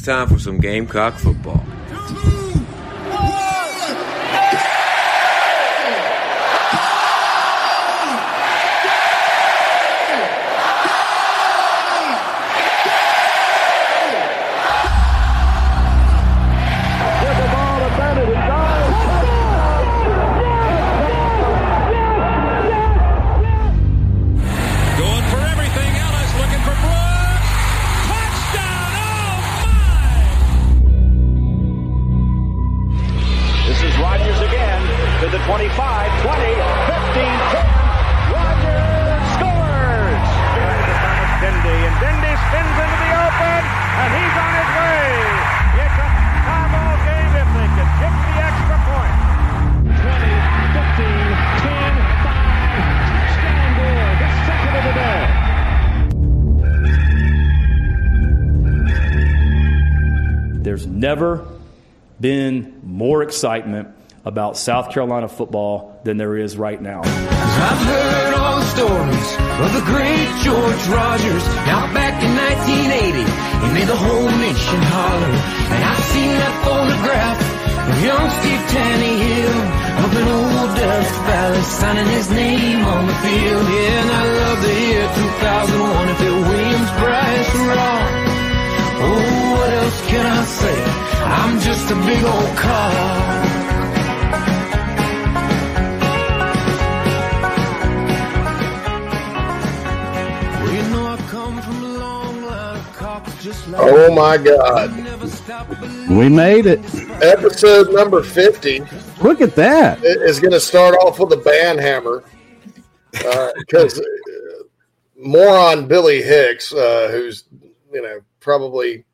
it's time for some Gamecock football. Excitement about South Carolina football than there is right now. I've heard all the stories of the great George Rogers. Now back in 1980, he made the whole nation holler. And I've seen that photograph of young Steve up in old Valley, signing his name on the field. Yeah, and I love the year 2001 if it Williams, Brice, Raw. Oh, what else can I say? I'm just a big old car. Well, you know I come from a long line of cops just like Oh my God. We made it. Episode number 50 Look at that. is going to start off with a band hammer because uh, moron Billy Hicks, uh, who's, you know, probably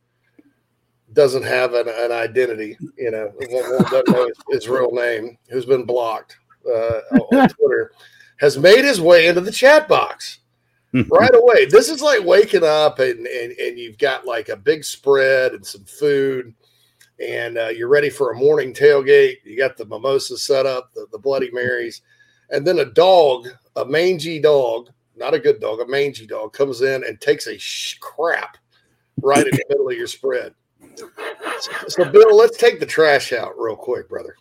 doesn't have an, an identity, you know, doesn't know his, real name, who's been blocked uh, on Twitter, has made his way into the chat box right away. This is like waking up and, and, and you've got like a big spread and some food and uh, you're ready for a morning tailgate. You got the mimosa set up, the, the Bloody Marys, and then a dog, a mangy dog, not a good dog, a mangy dog comes in and takes a sh- crap right in the middle of your spread. So, Bill, let's take the trash out real quick, brother.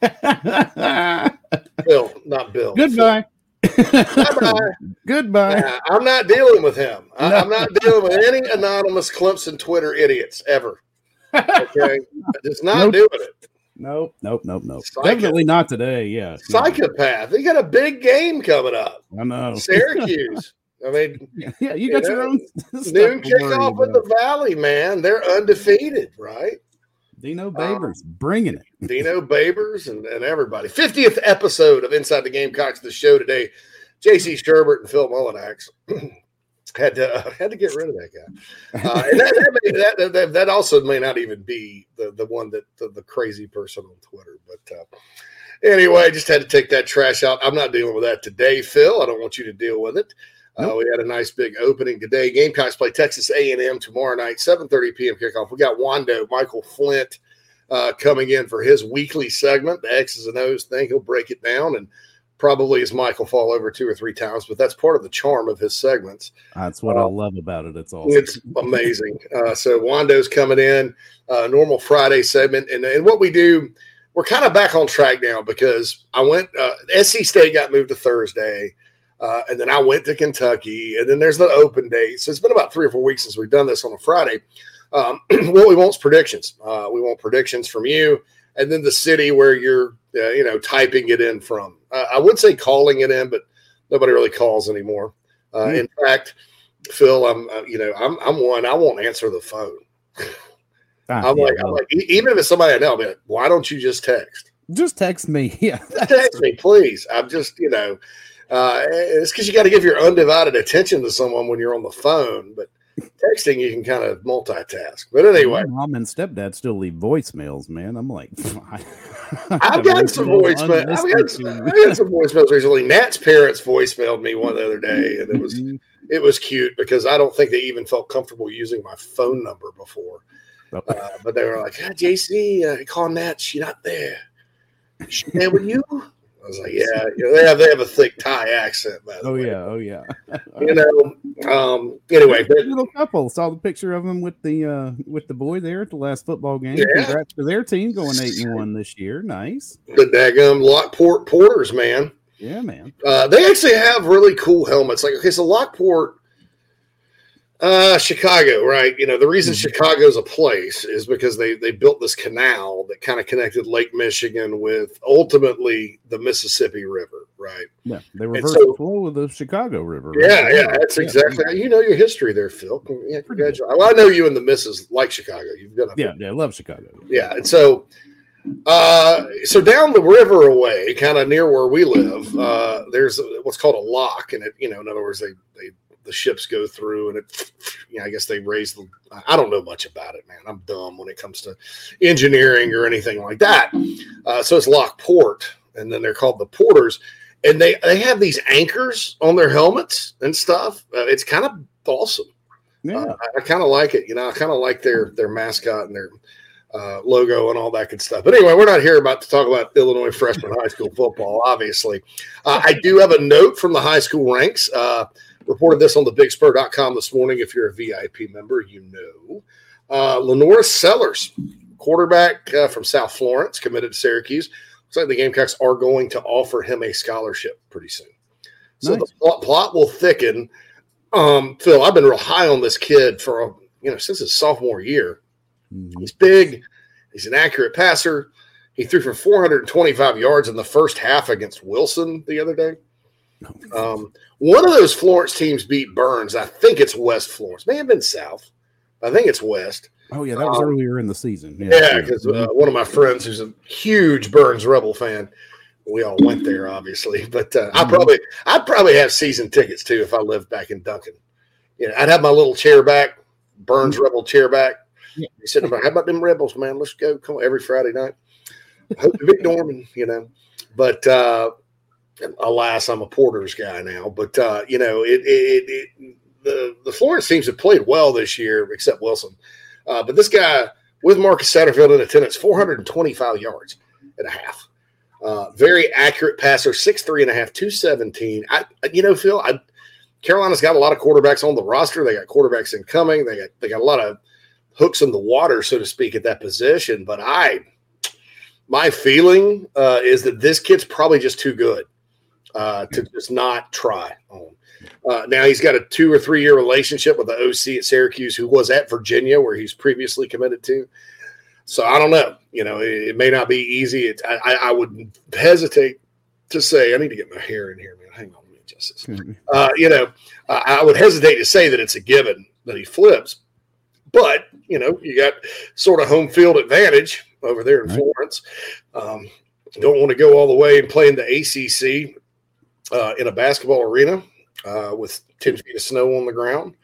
Bill, not Bill. Goodbye. Bye-bye. Goodbye. Nah, I'm not dealing with him. I, I'm not dealing with any anonymous Clemson Twitter idiots ever. Okay, just not Nope. doing it. Nope. Nope. Nope. Nope. Psycho. Definitely not today. Yeah. Psychopath. They got a big game coming up. I know. Syracuse. I mean, yeah, you got you your own noon kickoff in the Valley, man. They're undefeated, right? Dino Babers bringing it. Dino Babers and, and everybody. 50th episode of Inside the Gamecocks, the show today. JC Shurburtt and Phil Mullinax had to uh, had to get rid of that guy. Uh, and that, that, may, that, that that also may not even be the the one that the, the crazy person on Twitter. But uh, anyway, just had to take that trash out. I'm not dealing with that today, Phil. I don't want you to deal with it. Uh, we had a nice big opening today. Gamecocks play Texas A&M tomorrow night, 7:30 p.m. kickoff. We got Wando Michael Flint uh, coming in for his weekly segment, the X's and O's thing. He'll break it down and probably as Michael fall over two or three times, but that's part of the charm of his segments. That's what I love about it. It's awesome. It's amazing. Uh, so Wando's coming in, uh, normal Friday segment, and and what we do, we're kind of back on track now because I went. Uh, SC State got moved to Thursday, uh, and then I went to Kentucky, and then there's the open date. So it's been about three or four weeks since we've done this on a Friday. Um, what we want is predictions. Uh, we want predictions from you, and then the city where you're, uh, you know, typing it in from. Uh, I would say calling it in, but nobody really calls anymore. Uh, In fact, Phil, I'm, uh, you know, I'm, I'm one. I won't answer the phone. Ah, I'm yeah, like, I'm like, even if it's somebody I know, I'll be like, why don't you just text? just text me. Yeah. Text me, please. I'm just, you know, uh, it's because you got to give your undivided attention to someone when you're on the phone, but texting you can kind of multitask. But anyway, My mom and stepdad still leave voicemails, man. I'm like, I've gotten some voicemails. I've got some, I've got some voicemails recently. Nat's parents voicemailed me one the other day, and it was it was cute because I don't think they even felt comfortable using my phone number before. Uh, but they were like, ah, JC, uh, call Nat. She's not there. "Shit, with you?" I was like, "Yeah, you know, they have they have a thick Thai accent." By Oh way. yeah, oh yeah. you know. Um, anyway, but little couple saw the picture of them with the uh with the boy there at the last football game. Yeah. Congrats to their team going eight and one this year. Nice. the daggum Lockport Porters, man. Yeah, man. Uh, they actually have really cool helmets. Like, okay, so Lockport, uh, Chicago, right? You know, the reason Mhm. Chicago's a place is because they they built this canal that kind of connected Lake Michigan with ultimately the Mississippi River, right? Yeah, they reversed so- the flow of the Chicago River. right? Yeah, yeah, that's exactly. You know your history there, Phil. Yeah, congratulations. Well, I know you and the missus like Chicago. You've got a Yeah, yeah, I love Chicago. yeah and so uh so down the river away kind of near where we live uh there's what's called a lock and it you know in other words they they the ships go through and it you know i guess they raise the i don't know much about it man i'm dumb when it comes to engineering or anything like that uh so it's lockport and then they're called the porters and they they have these anchors on their helmets and stuff uh, it's kind of awesome Yeah. uh, I, I kind of like it. You know, I kind of like their their mascot and their uh, logo and all that good stuff. But anyway, we're not here about to talk about Illinois freshman high school football. Obviously, uh, I do have a note from the high school ranks. Uh, reported this on the BigSpur.com this morning. If you're a VIP member, you know. Uh, LaNorris Sellers, quarterback uh, from South Florence, committed to Syracuse. Looks like the Gamecocks are going to offer him a scholarship pretty soon. So the Nice. plot, plot will thicken. Um, Phil, I've been real high on this kid for a, you know since his sophomore year. Mhm. He's big. He's an accurate passer. He threw for 425 yards in the first half against Wilson the other day. Um, one of those Florence teams beat Burns. I think it's West Florence. May have been South. I think it's West. Oh yeah, that was um, earlier in the season. Yeah, because uh, one of my friends who's a huge Burns Rebel fan, we all went there, obviously. But uh, I Mhm. probably, I'd probably have season tickets too if I lived back in Duncan. You know, I'd have my little chair back, Burns Rebel chair back. Yeah. Be sitting how about them Rebels, man? Let's go, come on, every Friday night. Hope to beat Norman, you know. But uh, alas, I'm a Porter's guy now. But uh, you know, it, it, it the the Florence teams have played well this year, except Wilson. Uh, but this guy with Marcus Satterfield in attendance, 425 yards and a half. Uh, very accurate passer, six three and a half, 217. I, you know, Phil, I, Carolina's got a lot of quarterbacks on the roster. They got quarterbacks incoming. They got they got a lot of hooks in the water, so to speak, at that position. But I, my feeling uh, is that this kid's probably just too good uh, to just not try on. Uh, now he's got a two or three year relationship with the OC at Syracuse, who was at Virginia, where he's previously committed to. So I don't know. You know, it, it may not be easy. It, I, I- would hesitate to say. I need to get my hair in here, man. Hang on, me just a second. Uh, you know, uh, I would hesitate to say that it's a given that he flips, but you know, you got sort of home field advantage over there in Right. Florence. Um, don't want to go all the way and play in the ACC uh, in a basketball arena uh, with ten feet of snow on the ground.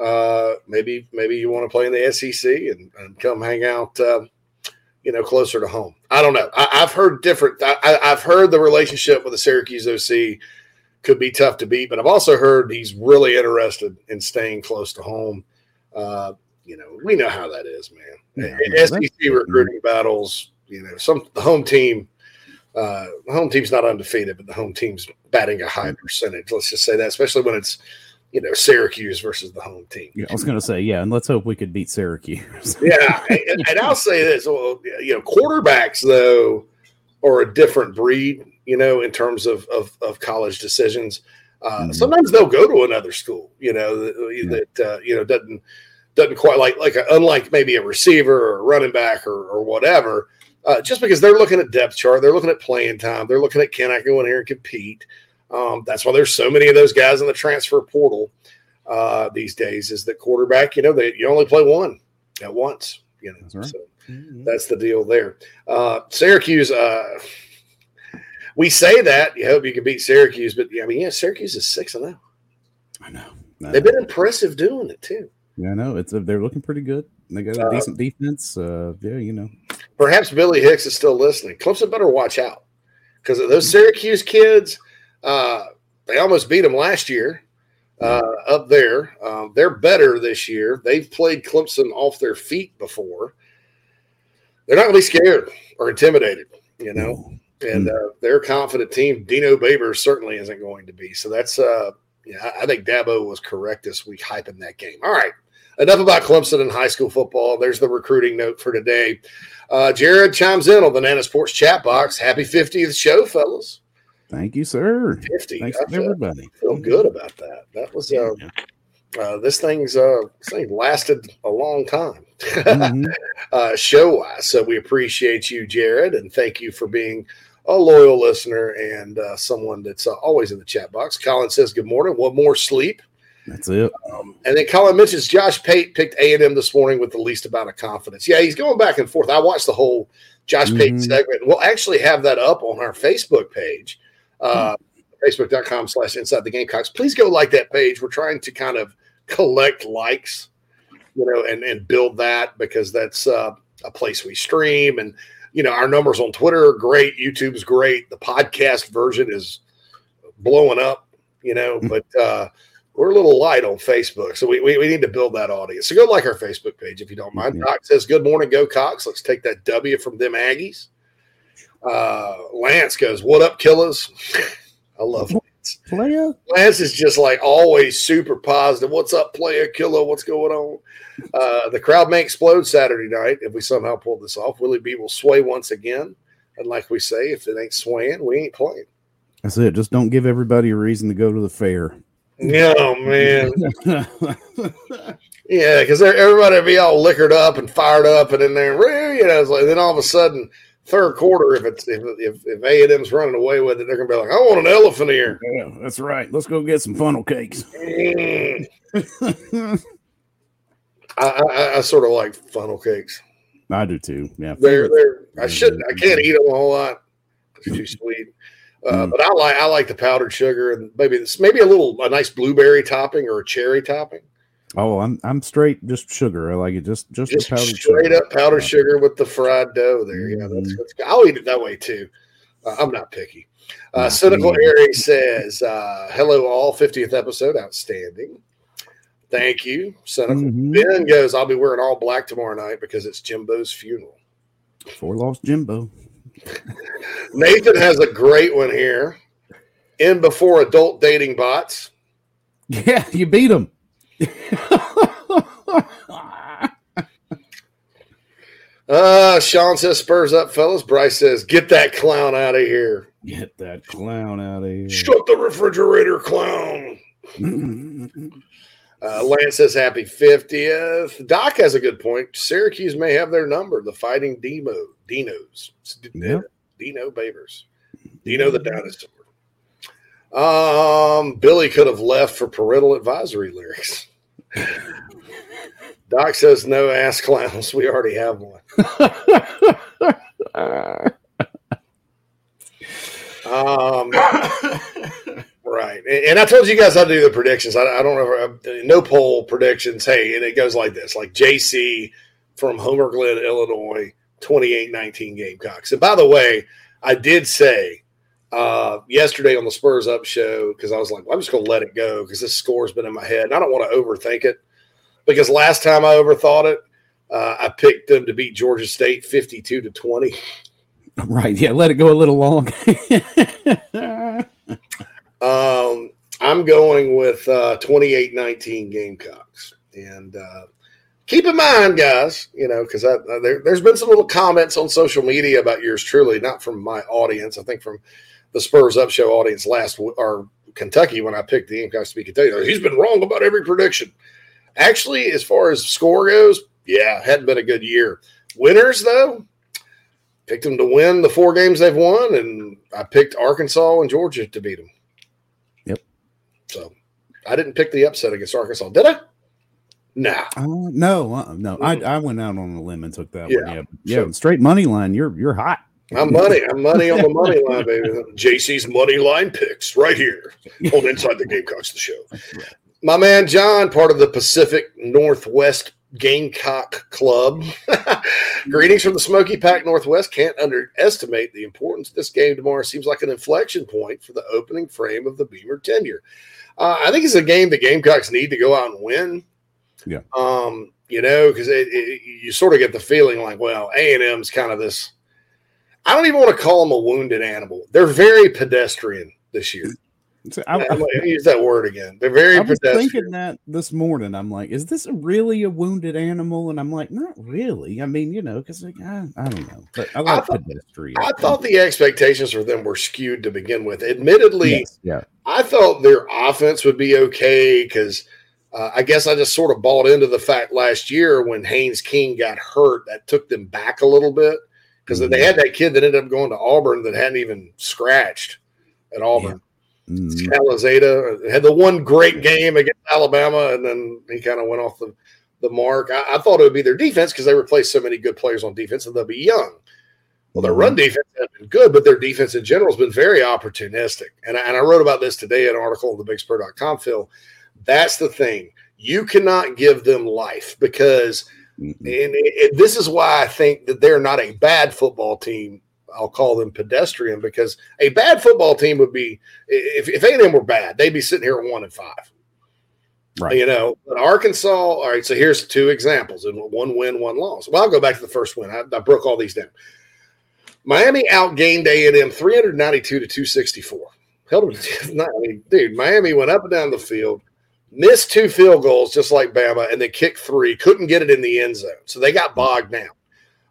Uh, maybe maybe you want to play in the SEC and, and come hang out. Uh, you know, closer to home. I don't know. I, I've heard different. I, I've heard the relationship with the Syracuse OC could be tough to beat, but I've also heard he's really interested in staying close to home. Uh, you know, we know how that is, man. Yeah, SEC recruiting battles, you know, some the home team, uh, the home team's not undefeated, but the home team's batting a high percentage. Let's just say that, especially when it's you know Syracuse versus the home team. Yeah, I was gonna say yeah, and let's hope we could beat Syracuse. Yeah, and, and I'll say this: well, you know, quarterbacks though are a different breed. You know, in terms of of, of college decisions, uh, Mhm. sometimes they'll go to another school. You know that, that uh, you know doesn't doesn't quite like like a, unlike maybe a receiver or a running back or, or whatever. Uh, just because they're looking at depth chart, they're looking at playing time, they're looking at can I go in here and compete. Um, that's why there's so many of those guys in the transfer portal uh, these days. Is that quarterback? You know, they you only play one at once. You know, That's right. so that's the deal there. Uh, Syracuse. Uh, we say that you hope you can beat Syracuse, but I mean, yeah, Syracuse is six and zero. I know. They've been impressive doing it too. Yeah, I know. It's they're looking pretty good. They got a Uh, decent defense. Uh, yeah, you know. Perhaps Billy Hicks is still listening. Clemson better watch out because those Syracuse kids, uh, they almost beat them last year uh, up there. Um, they're better this year. They've played Clemson off their feet before. They're not going to be scared or intimidated. You know, and uh, their confident team. Dino Babers certainly isn't going to be. So that's uh, yeah, I- I think Dabo was correct this week hyping that game. All right, enough about Clemson and high school football. There's the recruiting note for today. Uh, Jared chimes in on the Nana Sports chat box. Happy 50th show, fellas. Thank you, sir. 50. Thanks I to feel, everybody. feel good about that. That was uh, uh, this thing's uh, this thing lasted a long time. Mhm. uh, show wise. So we appreciate you, Jared, and thank you for being a loyal listener and uh, someone that's uh, always in the chat box. Colin says, Good morning. One more sleep. That's it. Um, and then Colin mentions Josh Pate picked A&M this morning with the least amount of confidence. Yeah, he's going back and forth. I watched the whole Josh Pate Mhm. segment. We'll actually have that up on our Facebook page, uh, facebook.com slash inside the Gamecocks. Please go like that page. We're trying to kind of collect likes, you know, and, and build that because that's uh, a place we stream. And, you know, our numbers on Twitter are great. YouTube's great. The podcast version is blowing up, you know, but uh, we're a little light on Facebook. So we, we, we need to build that audience. So go like our Facebook page if you don't mind. Yeah. Doc says, Good morning, go Cox. Let's take that W from them Aggies. Uh, Lance goes, What up, killers? I love Lance. Player. Lance is just like always super positive. What's up, player killer? What's going on? Uh, the crowd may explode Saturday night if we somehow pull this off. Willie B will sway once again. And like we say, if it ain't swaying, we ain't playing. That's it. Just don't give everybody a reason to go to the fair. No, man. Yeah, because everybody would be all liquored up and fired up, and in there, you know, it's like then all of a sudden, third quarter, if it's if if, if A and M's running away with it, they're gonna be like, I want an elephant ear. yeah, that's right. Let's go get some funnel cakes. Mm. I, I, I sort of like funnel cakes. I do too. Yeah. They're they're I shouldn't I can't eat them a whole lot. It's too sweet. Uh, Mm. but I like I like the powdered sugar and maybe this maybe a little a nice blueberry topping or a cherry topping. Oh, I'm I'm straight just sugar. I like it just just, Just the powdered straight sugar. up powdered sugar with the fried dough there. Yeah, that's, Mhm. that's I'll eat it that way too. Uh, I'm not picky. Uh, Cynical Harry says, uh, "Hello, all 50th episode, outstanding. Thank you." Cynical Mhm. Ben goes, "I'll be wearing all black tomorrow night because it's Jimbo's funeral." Four lost Jimbo. Nathan has a great one here. In before adult dating bots. Yeah, you beat him. Uh, Sean says, "Spurs up, fellas." Bryce says, "Get that clown out of here." Get that clown out of here. Shut the refrigerator, clown. Uh, Lance says, "Happy 50th." Doc has a good point. Syracuse may have their number. The Fighting Demo, Dinos, It's D- Yeah. Dino Babers, Dino the dinosaur. Um, Billy could have left for parental advisory lyrics. Doc says, "No ass clowns. We already have one." Um, right. And, and I told you guys how to do the predictions. I, I don't know. if- No poll predictions. Hey, and it goes like this like JC from Homer Glen, Illinois, 28 19 Gamecocks. And by the way, I did say uh, yesterday on the Spurs Up show, because I was like, I'm just going to let it go because this score's been in my head. And I don't want to overthink it because last time I overthought it, uh, I picked them to beat Georgia State 52 to 20. right. Yeah. Let it go a little long. Um, I'm going with uh, 28-19 Gamecocks, and uh, keep in mind, guys, you know, because there, there's been some little comments on social media about yours truly, not from my audience. I think from the Spurs Up Show audience last or Kentucky when I picked the Gamecocks to be Kentucky. He's been wrong about every prediction. Actually, as far as score goes, yeah, hadn't been a good year. Winners though, picked them to win the four games they've won, and I picked Arkansas and Georgia to beat them. So I didn't pick the upset against Arkansas, did I? Nah. Uh, no, uh, no. I, I went out on a limb and took that Yeah. one. Yeah, yeah. Straight money line. You're you're hot. I'm money. I'm money on the money line, baby. JC's money line picks right here on Inside the Gamecocks, the show. My man John, part of the Pacific Northwest Gamecock Club. Greetings from the Smoky Pack Northwest. Can't underestimate the importance of this game tomorrow. Seems like an inflection point for the opening frame of the Beamer tenure. Uh, I think it's a game the Gamecocks need to go out and win. Yeah. Um, you know, because it, it, you sort of get the feeling like, well, A and M's kind of this I don't even want to call them a wounded animal. They're very pedestrian this year. So I, I'm gonna use that word again. They're very I was pedestrian. thinking that this morning. I'm like, is this really a wounded animal? And I'm like, not really. I mean, you know, because like, I, I don't know, but I like thought- pedestrian. I thought the expectations for them were skewed to begin with. Admittedly, Yes, yeah, I thought their offense would be okay because uh, I guess I just sort of bought into the fact last year when Haynes King got hurt that took them back a little bit because they had that kid that ended up going to Auburn that hadn't even scratched at Auburn. Mhm. Mm-hmm. Calzada uh, had the one great game against Alabama, and then he kind of went off the, the mark. I, I thought it would be their defense because they replaced so many good players on defense, and they'll be young. Well, their run mm-hmm. defense has been good, but their defense in general has been very opportunistic. And I, and I wrote about this today in an article on thebigspur.com, Phil. That's the thing. You cannot give them life because, and, and this is why I think that they're not a bad football team. I'll call them pedestrian because a bad football team would be if if A&M were bad, they'd be sitting here at one and five. Right. You know, but Arkansas. All right. So here's two examples, and one win, one loss. Well, I'll go back to the first win. I, I broke all these down. Miami outgained A&M 392 to 264. Held them. I mean, dude, Miami went up and down the field, missed two field goals just like Bama, and then kicked three. Couldn't get it in the end zone, so they got bogged down.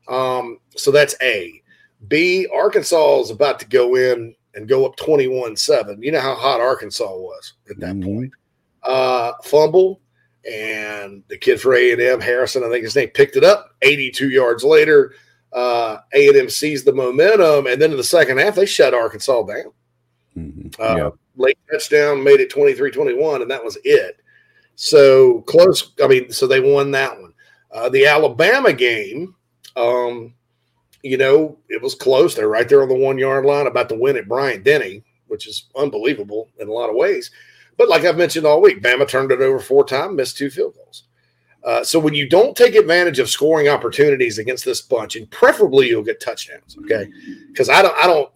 Um, so that's A. B. Arkansas is about to go in and go up 21-7. You know how hot Arkansas was at that Mhm. point. Uh, fumble, and the kid for A&M, Harrison, I think his name, picked it up 82 yards later. Uh, A&M seized the momentum, and then in the second half, they shut Arkansas down. Mhm. Uh, yeah. Late touchdown made it 23 21, and that was it. So close. I mean, so they won that one. Uh, the Alabama game, um, you know, it was close. They're right there on the one yard line, about to win at Bryant Denny, which is unbelievable in a lot of ways. But like I've mentioned all week, Bama turned it over four times, missed two field goals. Uh, so when you don't take advantage of scoring opportunities against this bunch, and preferably you'll get touchdowns, okay? Because I don't, I don't,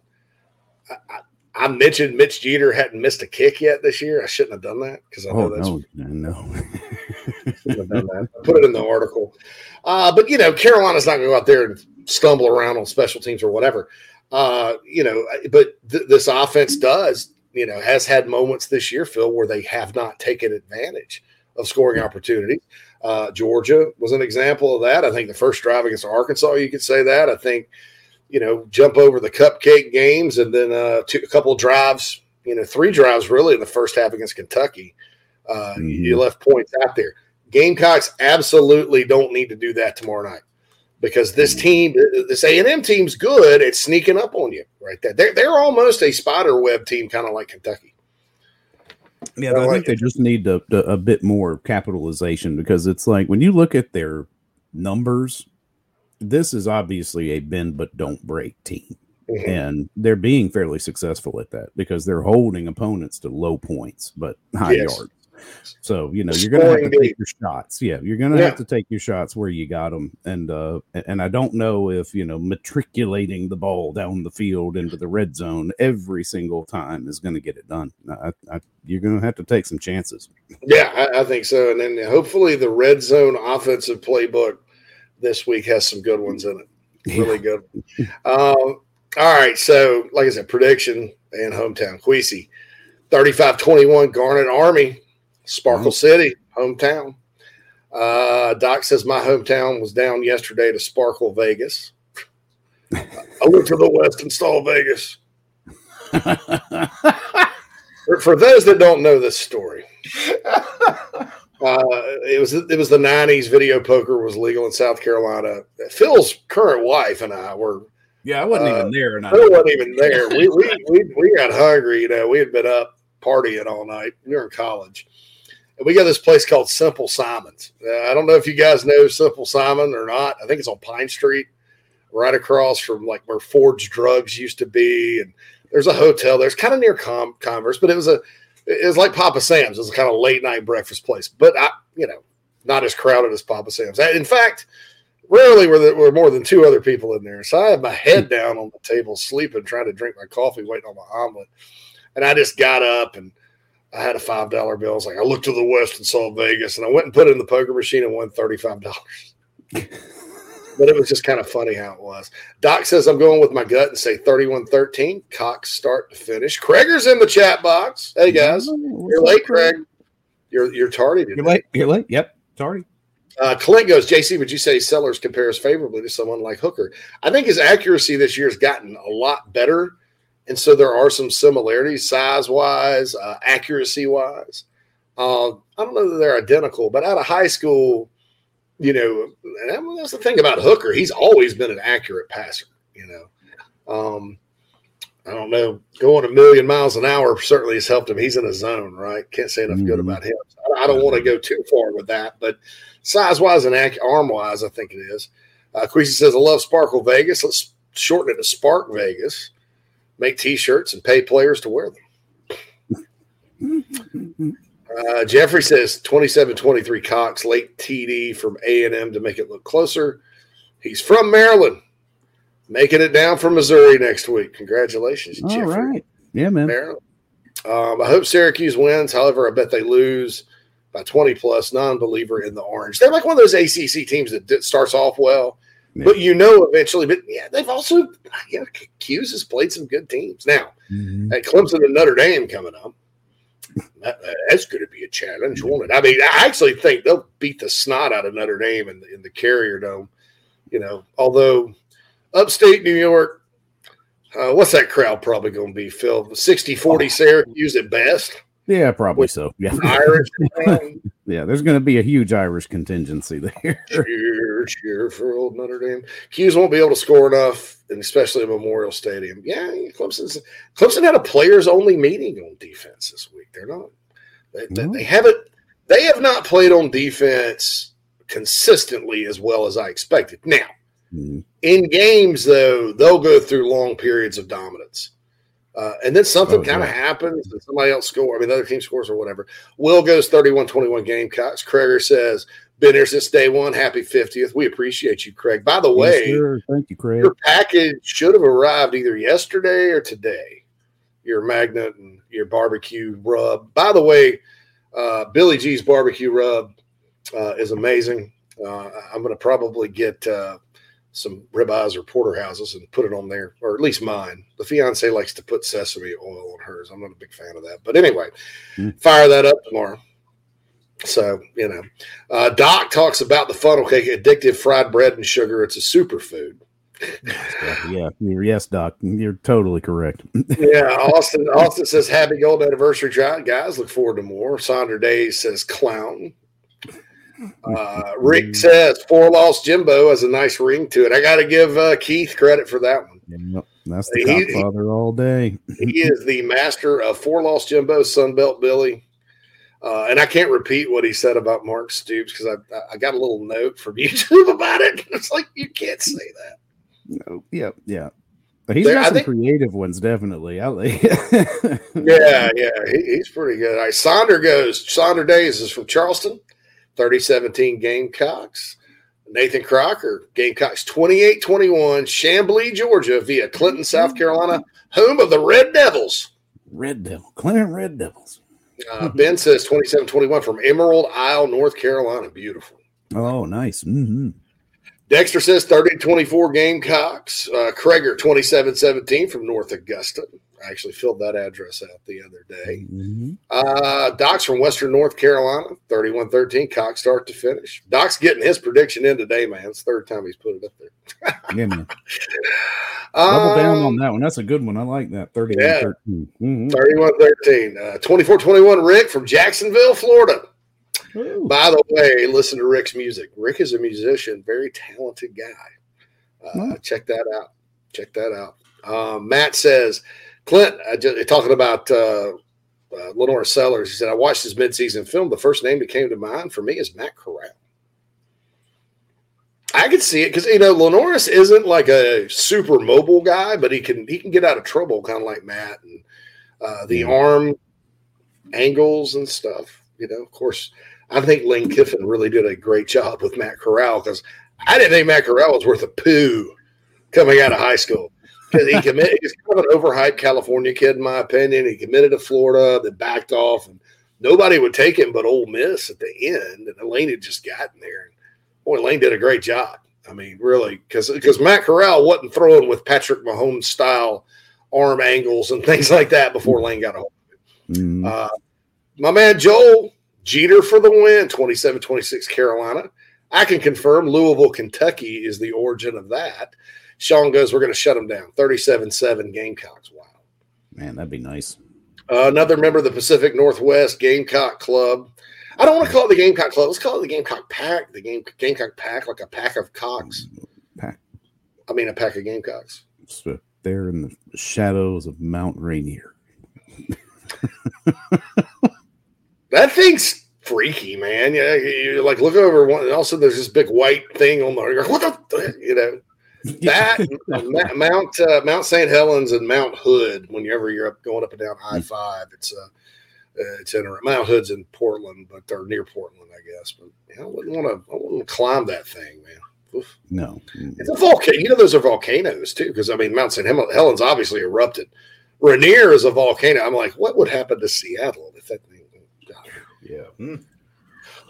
I, I, I mentioned Mitch Jeter hadn't missed a kick yet this year. I shouldn't have done that because I know Oh that's no, no. shouldn't have done that. I put it in the article. Uh, but you know, Carolina's not going to go out there and stumble around on special teams or whatever. Uh, you know, but th- this offense does, you know, has had moments this year, Phil, where they have not taken advantage of scoring opportunities. Uh, Georgia was an example of that. I think the first drive against Arkansas, you could say that. I think, you know, jump over the cupcake games and then uh, two, a couple drives, you know, three drives really in the first half against Kentucky. Uh, Mhm. You left points out there. Gamecocks absolutely don't need to do that tomorrow night because this team, this A and M team's good at sneaking up on you right there. They're they're almost a spider web team, kind of like Kentucky. Yeah, I but I like think they just need a, a, a bit more capitalization because it's like when you look at their numbers, this is obviously a bend but don't break team. Mhm. And they're being fairly successful at that because they're holding opponents to low points but high Yes. yards. So you know you're going to have to take your shots. Yeah, you're going to Yeah. have to take your shots where you got them. And uh, and I don't know if you know matriculating the ball down the field into the red zone every single time is going to get it done. I, I, you're going to have to take some chances. Yeah, I, I think so. And then hopefully the red zone offensive playbook this week has some good ones in it. Really good. Um, all right. So, like I said, prediction and hometown. Queasy, 35 21, Garnet Army, Sparkle City, hometown. Uh, Doc says my hometown was down yesterday to Sparkle Vegas. I went to the West and saw Vegas. For, for those that don't know this story, uh, it was it was the '90s. Video poker was legal in South Carolina. Phil's current wife and I were Yeah, I wasn't Uh, even there, and I wasn't even there. We, we we we got hungry. You know, we had been up partying all night. We were in college, and we got this place called Simple Simons. Uh, I don't know if you guys know Simple Simon or not. I think it's on Pine Street, right across from like where Ford's Drugs used to be. And there's a hotel. There's kind of near Com- Converse, but it was a it was like Papa Sam's. It was a kind of late night breakfast place, but I you know not as crowded as Papa Sam's. In fact. Rarely were there were more than two other people in there. So I had my head down on the table, sleeping, trying to drink my coffee, waiting on my omelet. And I just got up and I had a five dollar bill. I was like, I looked to the west and saw Vegas, and I went and put it in the poker machine and won thirty five dollars. but it was just kind of funny how it was. Doc says I'm going with my gut and say 31-13. Cox start to finish. Craigger's in the chat box. Hey guys, you're late, Craig. You're you're tardy today. You're late. You're late. Yep. tardy. Uh, Clint goes, JC, would you say Sellers compares favorably to someone like Hooker? I think his accuracy this year has gotten a lot better. And so there are some similarities size wise, uh, accuracy wise. Uh, I don't know that they're identical, but out of high school, you know, that's the thing about Hooker. He's always been an accurate passer, you know. Um, I don't know. Going a million miles an hour certainly has helped him. He's in a zone, right? Can't say enough good Mhm. about him. I I don't want to go too far with that, but size wise and arm wise, I think it is. Uh, Queasy says, I love Sparkle Vegas. Let's shorten it to Spark Vegas. Make t shirts and pay players to wear them. Uh, Jeffrey says 27 23 Cox, late TD from A&M to make it look closer. He's from Maryland, making it down from Missouri next week. Congratulations, All Jeffrey. right. Yeah, man. Maryland. Um, I hope Syracuse wins. However, I bet they lose by 20 plus. Non believer in the orange. They're like one of those ACC teams that starts off well, Yeah. but you know eventually. But yeah, they've also, you know, 'Cuse has played some good teams. Now, Mhm. at Clemson and Notre Dame coming up, that, that's going to be a challenge, won't it? I mean, I actually think they'll beat the snot out of Notre Dame in the, in the Carrier Dome. You know, although upstate New York, uh, what's that crowd probably going to be, Phil? 60 40 Syracuse at best. Yeah, probably so. Yeah. Irish. Yeah, there's going to be a huge Irish contingency there. cheer, cheer for old Notre Dame. Hughes won't be able to score enough, and especially at Memorial Stadium. Yeah, Clemson's Clemson had a players only meeting on defense this week. They're not. They, they, No. they haven't. They have not played on defense consistently as well as I expected. Now, Mhm. in games though, they'll go through long periods of dominance. Uh, and then something Oh, kind of yeah. happens and somebody else scores. I mean, the other team scores or whatever. Will goes 31 21 Gamecocks. Krager says, Been here since day one. Happy 50th. We appreciate you, Craig. By the Yes, way, sir. Thank you, Craig. your package should have arrived either yesterday or today. Your magnet and your barbecue rub. By the way, uh, Billy G's barbecue rub uh, is amazing. Uh, I'm going to probably get uh, some ribeyes or porterhouses and put it on there, or at least mine. The fiance likes to put sesame oil on hers. I'm not a big fan of that, but anyway, Mm. fire that up tomorrow. So you know, uh, Doc talks about the funnel cake, addictive fried bread and sugar. It's a superfood. Yeah, yes, Doc. You're totally correct. yeah, Austin. Austin says happy gold anniversary, guys. Look forward to more. Sonder Days says clown. Uh, Rick says four lost Jimbo has a nice ring to it. I got to give uh, Keith credit for that one. Yep, that's the He- Godfather all day. He is the master of four lost Jimbo, Sunbelt Billy. Uh, and I can't repeat what he said about Mark Stoops because I, I got a little note from YouTube about it. It's like you can't say that. No, yeah, yeah. But he's There- got some think- creative ones, definitely. I like. Yeah, yeah, he, he's pretty good. All right, Sonder goes. Sonder Days is from Charleston, 3017 Gamecocks. Nathan Crocker, Gamecocks 28 21, Chamblee, Georgia, via Clinton, South Carolina, home of the Red Devils. Red Devil, Clinton Red Devils. Uh, ben says 27 21 from Emerald Isle, North Carolina. Beautiful. Oh, nice. hmm Dexter says 30 24 Gamecocks. Uh, Krager 27 17 from North Augusta. I actually filled that address out the other day. hmm Uh, Doc's from Western North Carolina, 31 13, Cox start to finish. Doc's getting his prediction in today, man. It's the third time he's put it up there. Yeah, man. Double down Um, on that one. That's a good one. I like that. 31 Yeah. 13. Mhm. 31 13. Uh, 24 21, Rick from Jacksonville, Florida. Ooh. By the way, listen to Rick's music. Rick is a musician, very talented guy. Uh. Check that out. Check that out. Um, Matt says, Clint, I just, talking about uh, uh, LaNorris Sellers, he said, I watched his midseason film. The first name that came to mind for me is Matt Corral. I can see it because you know LaNorris isn't like a super mobile guy, but he can he can get out of trouble kind of like Matt and uh, the arm angles and stuff. You know, of course, I think Lane Kiffin really did a great job with Matt Corral because I didn't think Matt Corral was worth a poo coming out of high school he committed. He's kind of an overhyped California kid, in my opinion. He committed to Florida, then backed off, and nobody would take him but Ole Miss at the end. And Lane had just gotten there. And boy, Lane did a great job. I mean, really, because because Matt Corral wasn't throwing with Patrick Mahomes style arm angles and things like that before Lane got a hold of it. Mhm. Uh, my man Joel Jeter for the win, 27 26 Carolina. I can confirm Louisville, Kentucky is the origin of that. Sean goes, We're going to shut them down 37 7 Gamecocks. Wow. Man, that'd be nice. Uh, another member of the Pacific Northwest Gamecock Club. I don't want to call it the Gamecock Club. Let's call it the Gamecock Pack. The game Gamecock Pack, like a pack of cocks. Pack. I mean, a pack of Gamecocks. So there in the shadows of Mount Rainier. That thing's freaky, man. Yeah, you like look over one, and also there's this big white thing on the. You're like, what the? You know that Mount uh, Mount St. Helens and Mount Hood. Whenever you're up going up and down I five, it's uh, uh, it's in Mount Hood's in Portland, but they're near Portland, I guess. But yeah, I wouldn't want to. I wouldn't climb that thing, man. Oof. No. It's a volcano. You know, those are volcanoes too, because I mean, Mount St. Hel- Helens obviously erupted. Rainier is a volcano. I'm like, what would happen to Seattle if that thing? God. Yeah.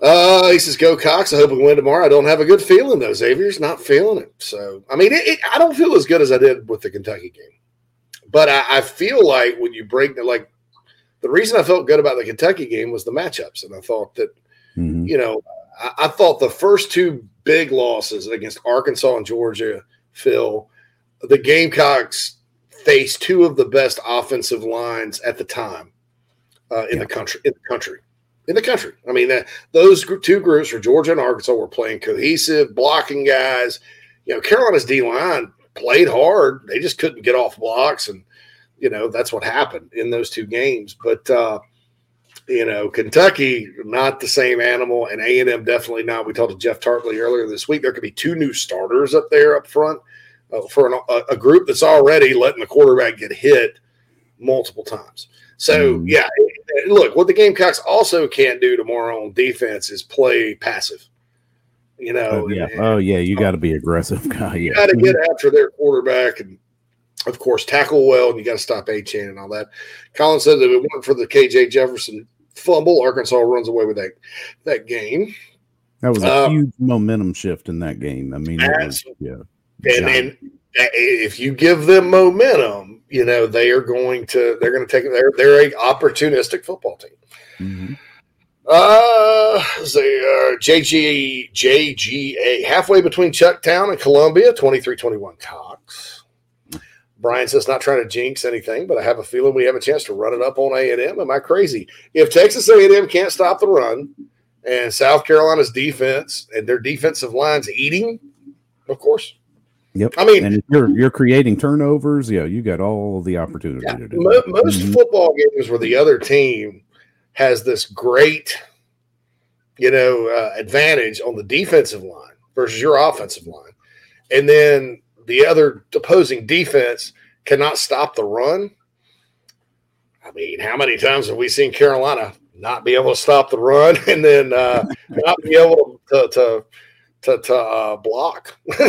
Uh, he says, "Go Cox." I hope we win tomorrow. I don't have a good feeling though. Xavier's not feeling it. So, I mean, it, it, I don't feel as good as I did with the Kentucky game, but I, I feel like when you break the like, the reason I felt good about the Kentucky game was the matchups, and I thought that Mhm. you know, I, I thought the first two big losses against Arkansas and Georgia, Phil, the Gamecocks faced two of the best offensive lines at the time uh, in Yeah. the country. In the country. In the country. I mean, that, those two groups for Georgia and Arkansas were playing cohesive, blocking guys. You know, Carolina's D line played hard. They just couldn't get off blocks, and you know that's what happened in those two games. But uh, you know, Kentucky not the same animal, and A and M definitely not. We talked to Jeff Tartley earlier this week. There could be two new starters up there up front uh, for an, a, a group that's already letting the quarterback get hit multiple times. So Mhm. yeah, look, what the Gamecocks also can't do tomorrow on defense is play passive. You know, Oh, yeah. and- Oh, yeah. You got to be aggressive, guy. you Yeah. got to get after their quarterback and, of course, tackle well, and you got to stop Achane and all that. Colin said that if it weren't for the KJ Jefferson fumble, Arkansas runs away with that that game. That was a Um, huge momentum shift in that game. I mean, was, yeah. And, and if you give them momentum, you know they are going to they're going to take they're they're a opportunistic football team. Mhm. Uh, uh, JG, JGA, halfway between Chucktown and Columbia, 23-21 Cox. Brian says, not trying to jinx anything, but I have a feeling we have a chance to run it up on A&M. Am I crazy? If Texas A&M can't stop the run and South Carolina's defense and their defensive line's eating, of course. Yep. I mean, and you're you're creating turnovers, yeah, you got all the opportunity Yeah, to do mo- that. most Mhm. football games where the other team has this great, you know, uh, advantage on the defensive line versus your offensive line, and then the other opposing defense cannot stop the run. I mean, how many times have we seen Carolina not be able to stop the run and then uh, not be able to to to, to uh, block?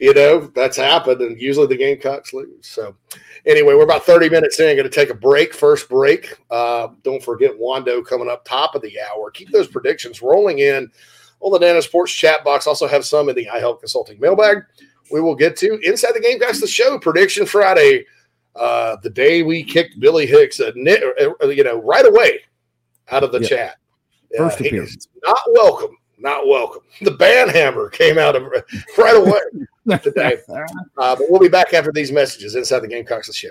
you know, that's happened, and usually the Gamecocks lose. So anyway, we're about 30 minutes in. Going to take a break, first break. Uh, don't forget Wando coming up top of the hour. Keep those predictions rolling in on the Nana Sports chat box. Also have some in the I Help Consulting mailbag. We will get to Inside the Gamecocks, the show prediction Friday, uh, the day we kicked Billy Hicks, uh, uh, you know, right away out of the Yeah. chat. First he appearance. Not welcome. Not welcome. The band hammer came out of right away today. Uh, but we'll be back after these messages inside the Gamecocks show.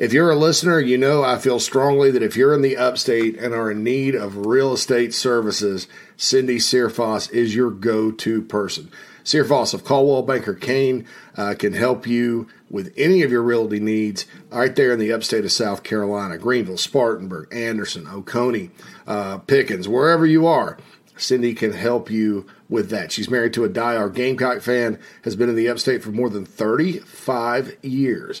If you're a listener, you know I feel strongly that if you're in the upstate and are in need of real estate services, Cindy Searfoss is your go to person. Searfoss of Coldwell Banker Caine uh, can help you with any of your realty needs right there in the upstate of South Carolina Greenville, Spartanburg, Anderson, Oconee, uh, Pickens, wherever you are. Cindy can help you with that. She's married to a diehard Gamecock fan, has been in the upstate for more than 35 years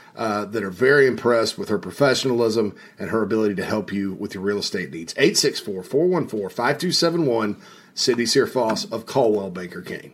uh, that are very impressed with her professionalism and her ability to help you with your real estate needs. 864 414 5271, Cindy Searfoss of Coldwell Banker Caine.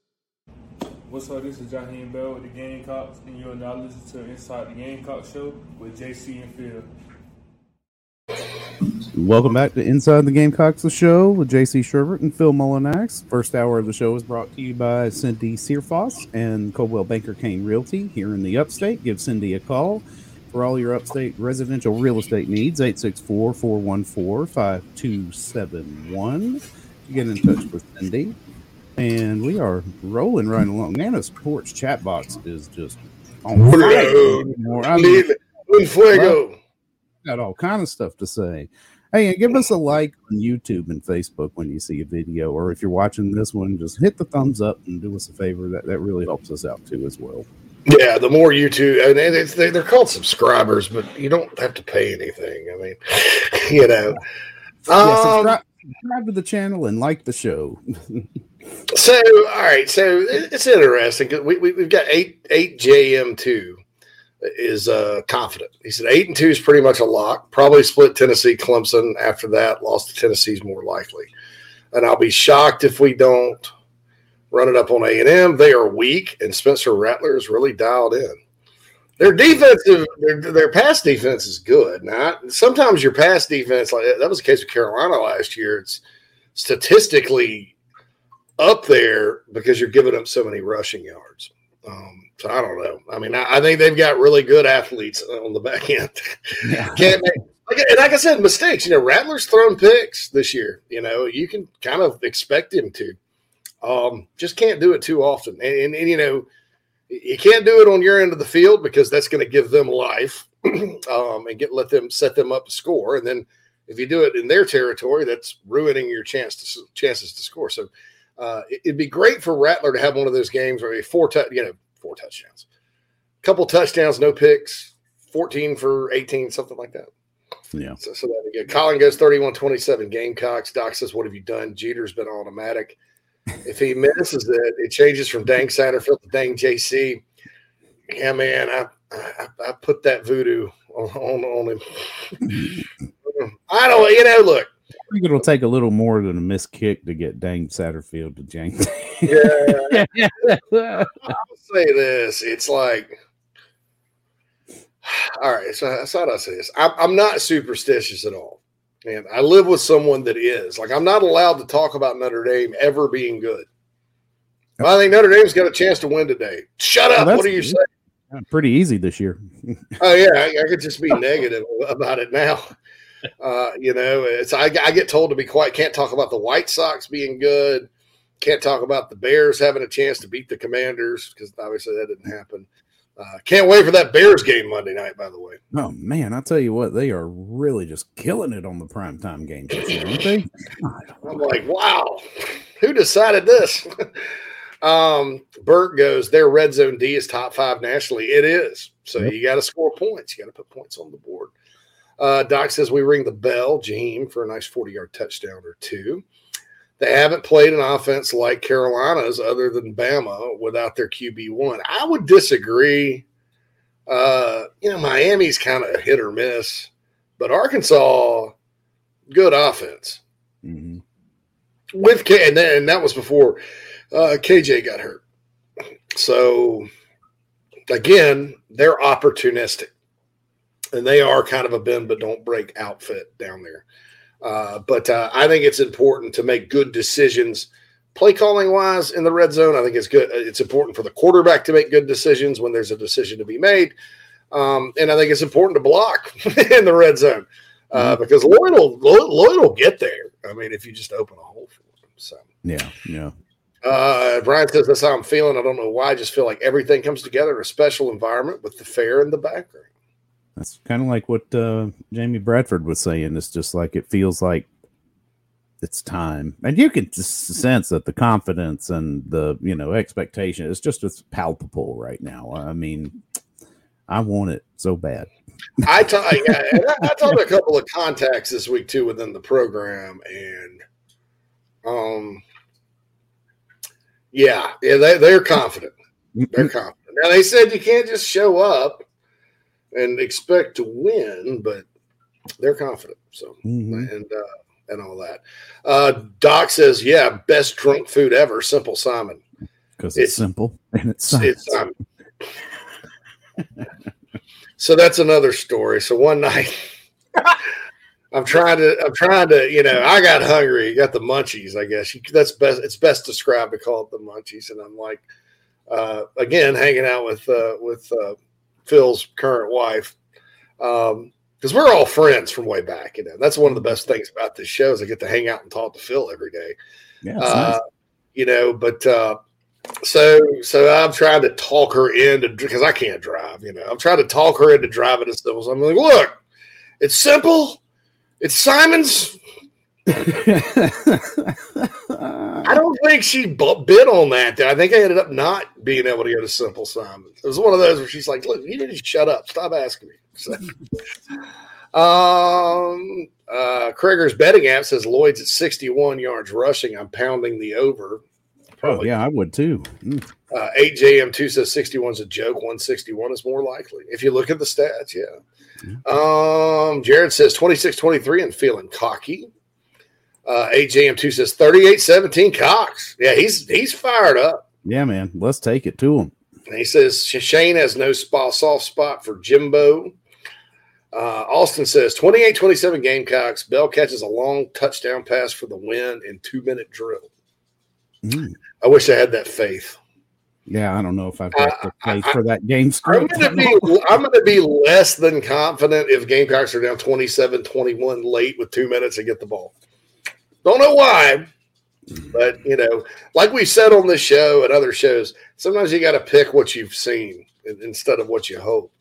What's up? This is Jaheim Bell with the Gamecocks, and you're now listening to Inside the Gamecock Show with JC and Phil. Welcome back to Inside the Gamecocks, the show with JC Shurburtt and Phil Mullinax. First hour of the show is brought to you by Cindy Searfoss and Coldwell Banker Caine Realty here in the upstate. Give Cindy a call for all your upstate residential real estate needs, 864 414 5271. Get in touch with Cindy. And we are rolling right along. Nana's porch chat box is just on fire. I mean, fuego. Got all kind of stuff to say. Hey, and give us a like on YouTube and Facebook when you see a video, or if you're watching this one, just hit the thumbs up and do us a favor. That that really helps us out too as well. Yeah, the more YouTube, and it's, they, are called subscribers, but you don't have to pay anything. I mean, you know. Yeah, um, subscribe, subscribe to the channel and like the show. So, all right, so it's interesting because we, we have got eight eight JM two is uh, confident. He said eight and two is pretty much a lock. Probably split Tennessee, Clemson. After that, lost to Tennessee is more likely. And I'll be shocked if we don't run it up on A and M. They are weak, and Spencer Rattler is really dialed in. Their defensive, their, their pass defense is good. Now, sometimes your pass defense, like that was the case with Carolina last year. It's statistically up there because you're giving up so many rushing yards. Um, so I don't know. I mean, I, I, think they've got really good athletes on the back end. Yeah. Can't make like, and like I said, mistakes. You know, Rattler's thrown picks this year. You know, you can kind of expect him to. Um, just can't do it too often. And, and, and, you know, you can't do it on your end of the field because that's going to give them life um, and get let them set them up to score. And then if you do it in their territory, that's ruining your chance to chances to score. So uh, it, would be great for Rattler to have one of those games where he four t- you know four touchdowns, couple touchdowns, no picks, fourteen for eighteen, something like that. Yeah. So, so that again, Colin goes 31-27 Gamecocks. Doc says, "What have you done?" Jeter's been automatic. If he misses it, it changes from Dang Satterfield to Dang JC. Yeah, man, I I, I put that voodoo on, on, on him. I don't, you know, look. I think it'll take a little more than a missed kick to get Dang Satterfield to James. yeah. I'll say this. It's like, all right. So that's how I say this. I'm, I'm not superstitious at all. And I live with someone that is. Like, I'm not allowed to talk about Notre Dame ever being good. Well, I think Notre Dame's got a chance to win today. Shut up. Well, what are you saying? Pretty easy this year. oh yeah, I, I, could just be negative about it now. Uh, you know, it's I, I, get told to be quiet. Can't talk about the White Sox being good. Can't talk about the Bears having a chance to beat the Commanders because obviously that didn't happen. Uh, can't wait for that Bears game Monday night. By the way. Oh man, I tell you what, they are really just killing it on the primetime games aren't they? I'm like, wow, who decided this? um, Bert goes, their red zone D is top five nationally. It is. So yep. you got to score points. You got to put points on the board. Uh, Doc says we ring the bell, Jaheim, for a nice 40 yard touchdown or two. They haven't played an offense like Carolina's other than Bama without their QB1. I would disagree. Uh, you know, Miami's kind of hit or miss, but Arkansas, good offense. Mm-hmm. With K, and, then, and that was before uh, KJ got hurt. So, again, they're opportunistic and they are kind of a bend but don't break outfit down there. Uh, but uh, I think it's important to make good decisions, play calling wise in the red zone. I think it's good. It's important for the quarterback to make good decisions when there's a decision to be made, um, and I think it's important to block in the red zone uh, mm-hmm. because Lloyd will Lloyd will get there. I mean, if you just open a hole for him. So yeah, yeah. Uh, Brian says that's how I'm feeling. I don't know why. I just feel like everything comes together in a special environment with the fair in the background. That's kind of like what uh, Jamie Bradford was saying. It's just like it feels like it's time, and you can sense that the confidence and the you know expectation is just as palpable right now. I mean, I want it so bad. I, t- yeah, I, I talked to a couple of contacts this week too within the program, and um, yeah, yeah, they, they're confident. They're confident. Now they said you can't just show up and expect to win, but they're confident. So mm-hmm. and uh, and all that. Uh, Doc says, "Yeah, best drunk food ever, Simple Simon." Because it's, it's, simple and it's it's Simon. so that's another story. So one night. I'm trying to. I'm trying to. You know, I got hungry. Got the munchies. I guess that's best. It's best described to call it the munchies. And I'm like, uh, again, hanging out with uh, with uh, Phil's current wife. Um, because we're all friends from way back, you know. That's one of the best things about this show is I get to hang out and talk to Phil every day. Yeah, uh, nice. you know, but uh, so so I'm trying to talk her into because I can't drive, you know. I'm trying to talk her into driving to Civils. I'm like, look, it's simple. It's Simon's I don't think she bid on that. I think I ended up not being able to go to Simple Simon. It was one of those where she's like, "Look, you need to shut up. Stop asking me." So, um, uh, Krager's betting app says Lloyd's at 61 yards rushing. I'm pounding the over. Probably. Oh yeah, I would too. Mm. Uh, 8JM2 says 61 is a joke. 161 is more likely. If you look at the stats, yeah. Mm. Um, Jared says 26 23 and feeling cocky. Uh, 8JM2 says 38 17 Cox. Yeah, he's he's fired up. Yeah, man. Let's take it to him. And he says Shane has no spot, soft spot for Jimbo. Uh, Austin says 28 27 Gamecocks. Bell catches a long touchdown pass for the win in two minute drill. Mm. I wish I had that faith. Yeah, I don't know if I've got the faith for that game I'm script. going to be I'm going to be less than confident if Gamecocks are down 27-21 late with 2 minutes to get the ball. Don't know why, but you know, like we said on this show and other shows, sometimes you got to pick what you've seen instead of what you hope.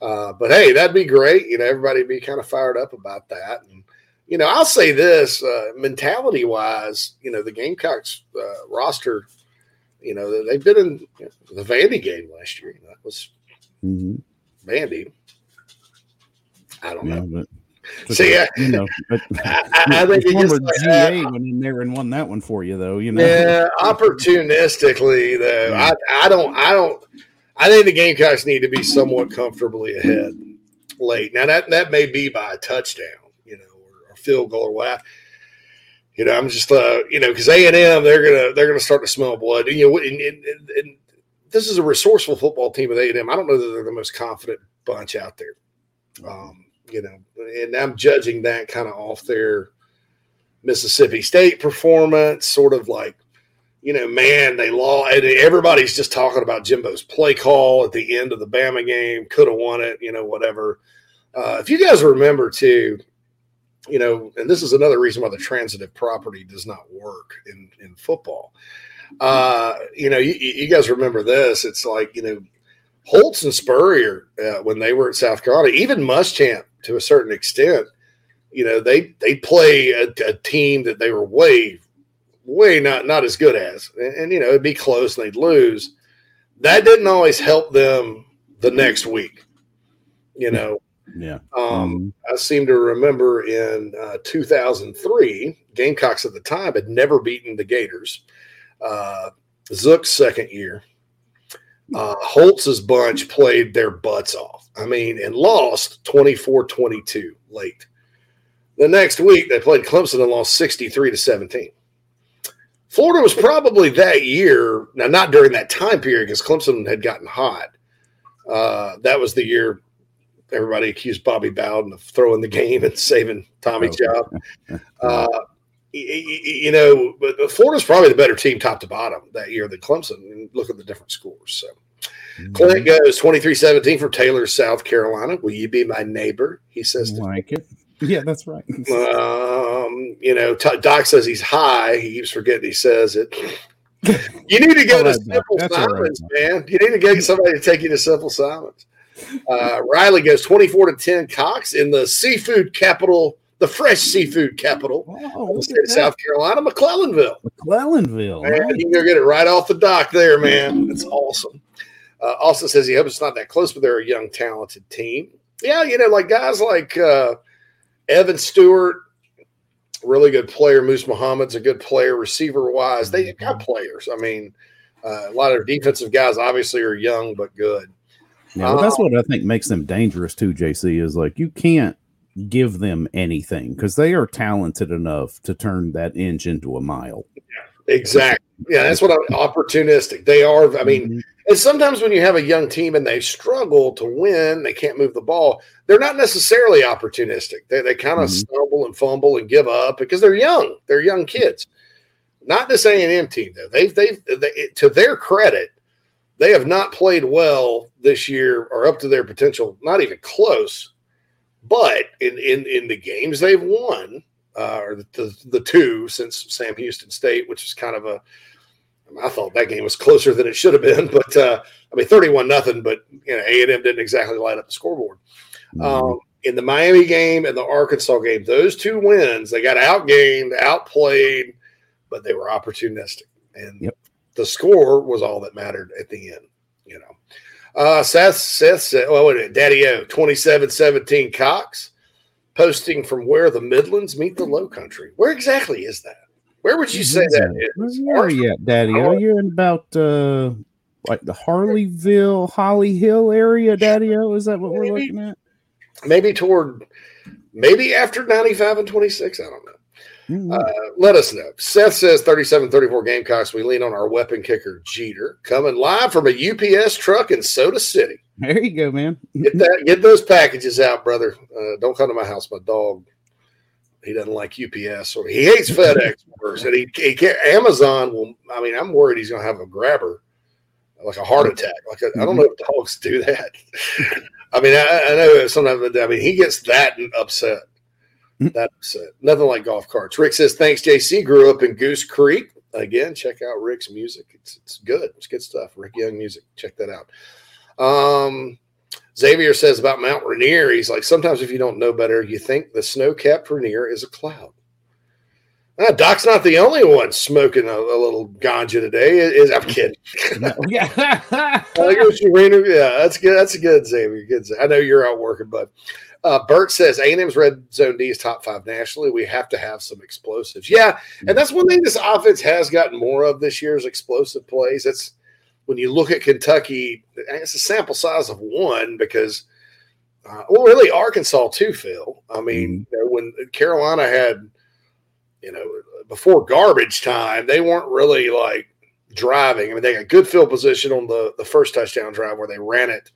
Uh, but hey, that'd be great. You know, everybody be kind of fired up about that. And you know, I'll say this: uh, mentality wise, you know, the Gamecocks uh, roster, you know, they've been in you know, the Vandy game last year. That was Mhm. Vandy. I don't Yeah, know. but See, I, you know, but I, I think it former gets like GA went in there and won that one for you, though. You know, Yeah, opportunistically though. I I don't I don't I think the Gamecocks need to be somewhat comfortably ahead late. Now that that may be by a touchdown, you know, or a field goal or what. You know, I'm just uh, you know, because A and M they're gonna they're gonna start to smell blood. You know, and, and, and, this is a resourceful football team with A and M. I don't know that they're the most confident bunch out there. Um, you know, and I'm judging that kind of off their Mississippi State performance, sort of like, you know, man, they lost. Everybody's just talking about Jimbo's play call at the end of the Bama game, could have won it, you know, whatever. Uh, if you guys remember too, you know, and this is another reason why the transitive property does not work in in football. Uh, you know, you, you guys remember this? It's like you know, Holtz and Spurrier uh, when they were at South Carolina, even Muschamp to a certain extent. You know, they they play a, a team that they were way, way not not as good as, and, and you know it'd be close and they'd lose. That didn't always help them the next week. You know, yeah. um, I seem to remember in uh, 2003, Gamecocks at the time had never beaten the Gators. Uh, Zook's second year, uh, Holtz's bunch played their butts off. I mean, and lost 24 22 late. The next week, they played Clemson and lost 63 to 17. Florida was probably that year, now not during that time period because Clemson had gotten hot. Uh, that was the year everybody accused Bobby Bowden of throwing the game and saving Tommy's job. Uh, you know, but but Florida's probably the better team top to bottom that year than Clemson. And look at the different scores. So Clint goes 23 17 for Taylor, South Carolina. Will you be my neighbor? He says to like it. Yeah, that's right. um, you know, T- Doc says he's high. He keeps forgetting he says it. You need to go All to right, Simple all right, man. You need to get somebody to take you to Simple Simons. Uh, Riley goes 24 to 10 Cox in the seafood capital, the fresh seafood capital Oh, of state South Carolina, McClellanville. McClellanville. Man, nice. you can go get it right off the dock there, man. It's awesome. Uh, Austin says he hopes it's not that close, but they're a young, talented team. Yeah, you know, like guys like uh, Evan Stewart, really good player. Moose Muhammad's a good player, receiver wise. They got players. I mean, uh, a lot of defensive guys obviously are young but good. Yeah, well, that's Um, what I think makes them dangerous too. JC is like you can't give them anything because they are talented enough to turn that inch into a mile. Exactly. Yeah, that's what I'm opportunistic. They are. I mean, Mhm. And sometimes when you have a young team and they struggle to win, they can't move the ball. They're not necessarily opportunistic. They they kind of Mhm. stumble and fumble and give up because they're young. They're young kids. Not this A and M team though. They've they've they, to their credit, they have not played well this year or up to their potential. Not even close. But in in in the games they've won, uh, or the, the the two since Sam Houston State, which is kind of a I thought that game was closer than it should have been, but uh, I mean, thirty-one nothing. But you know, A and M didn't exactly light up the scoreboard. Um, in the Miami game and the Arkansas game, those two wins, they got outgained, outplayed, but they were opportunistic, and Yep. the score was all that mattered at the end. You know, uh, Seth Seth said, "Well, wait a minute, Daddy O, 27-17 Cox." Posting from where the Midlands meet the Low Country. Where exactly is that? Where would you say that is? Where are you at, Daddy? Are you in about uh like the Harleyville, Holly Hill area, Daddy? O? Is that what we're looking at? maybe toward maybe after 95 and 26 i don't know Mhm. uh, let us know seth says 37-34 gamecocks we lean on our weapon kicker jeter coming live from a ups truck in soda city there you go, man. get that get those packages out brother uh, don't come to my house my dog he doesn't like ups or he hates fedex worse and he, he can't amazon will i mean i'm worried he's going to have a grabber like a heart mm-hmm. attack. Like I I don't mm-hmm. know if dogs do that. I mean, I, I know sometimes. I mean, he gets that upset. Mm-hmm. That upset. Nothing like golf carts. Rick says, "Thanks, JC. Grew up in Goose Creek. Again, check out Rick's music. It's it's good. It's good stuff. Rick Young music. Check that out." Um, Xavier says about Mount Rainier, he's like, sometimes if you don't know better, you think the snow capped Rainier is a cloud. Ah, Doc's not the only one smoking a, a little ganja today. Is I'm kidding. yeah. I think it was you, Rainier. Yeah, that's good. That's good, Xavier. Good. I know you're out working, bud. Uh, Bert says A&M's red zone D is top five nationally. We have to have some explosives. Yeah, and that's one thing this offense has gotten more of this year's explosive plays. It's when you look at Kentucky, it's a sample size of one because, uh, well, really Arkansas too, Phil. I mean, know, when Carolina had, you know, before garbage time, they weren't really like driving. I mean, they got good field position on the the first touchdown drive where they ran it.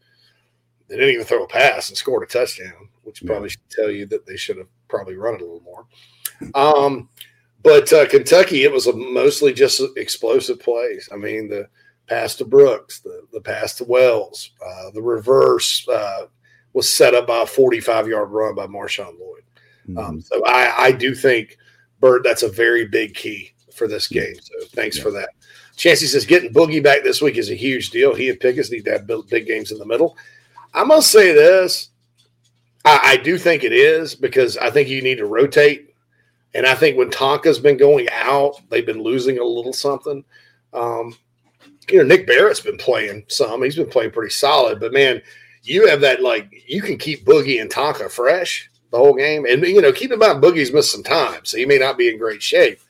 They didn't even throw a pass and scored a touchdown, which probably should tell you that they should have probably run it a little more. Um, but uh, Kentucky, it was a mostly just explosive plays. I mean, the pass to Brooks, the, the pass to Wells, uh, the reverse uh, was set up by a 45 yard run by Marshawn Lloyd. Um, so I, I do think, Bert, that's a very big key for this game. So thanks for that. Chancey says getting Boogie back this week is a huge deal. He and Pickens need to have big- big games in the middle. I must say this. I, I do think it is because I think you need to rotate. And I think when Tonka's been going out, they've been losing a little something. Um, you know, Nick Barrett's been playing some. He's been playing pretty solid, but man, you have that like you can keep Boogie and Tonka fresh the whole game. And you know, keep in mind Boogie's missed some time, so he may not be in great shape.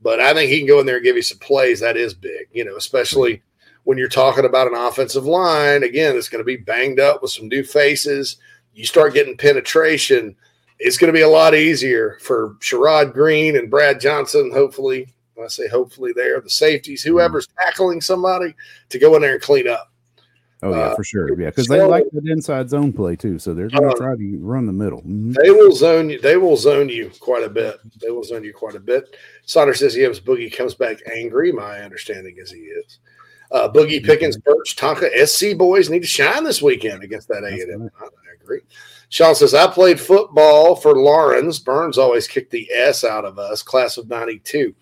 But I think he can go in there and give you some plays. That is big, you know, especially when you're talking about an offensive line. Again, it's going to be banged up with some new faces. You start getting penetration, it's going to be a lot easier for Sherrod Greene and Brad Johnson, hopefully. When I say hopefully, there, the safeties, whoever's tackling somebody, to go in there and clean up. Oh yeah, Uh, for sure. Yeah, because they like that inside zone play too, so they're going to Uh, try to run the middle. Mhm. They will zone you. They will zone you quite a bit. They will zone you quite a bit. Sauter says he hopes Boogie comes back angry. My understanding is he is. Uh, Boogie Pickens, Burch, Tonka, SC boys need to shine this weekend against that A&M. I agree. Sean says I played football for Laurens. Byrnes always kicked the S out of us. Class of '92.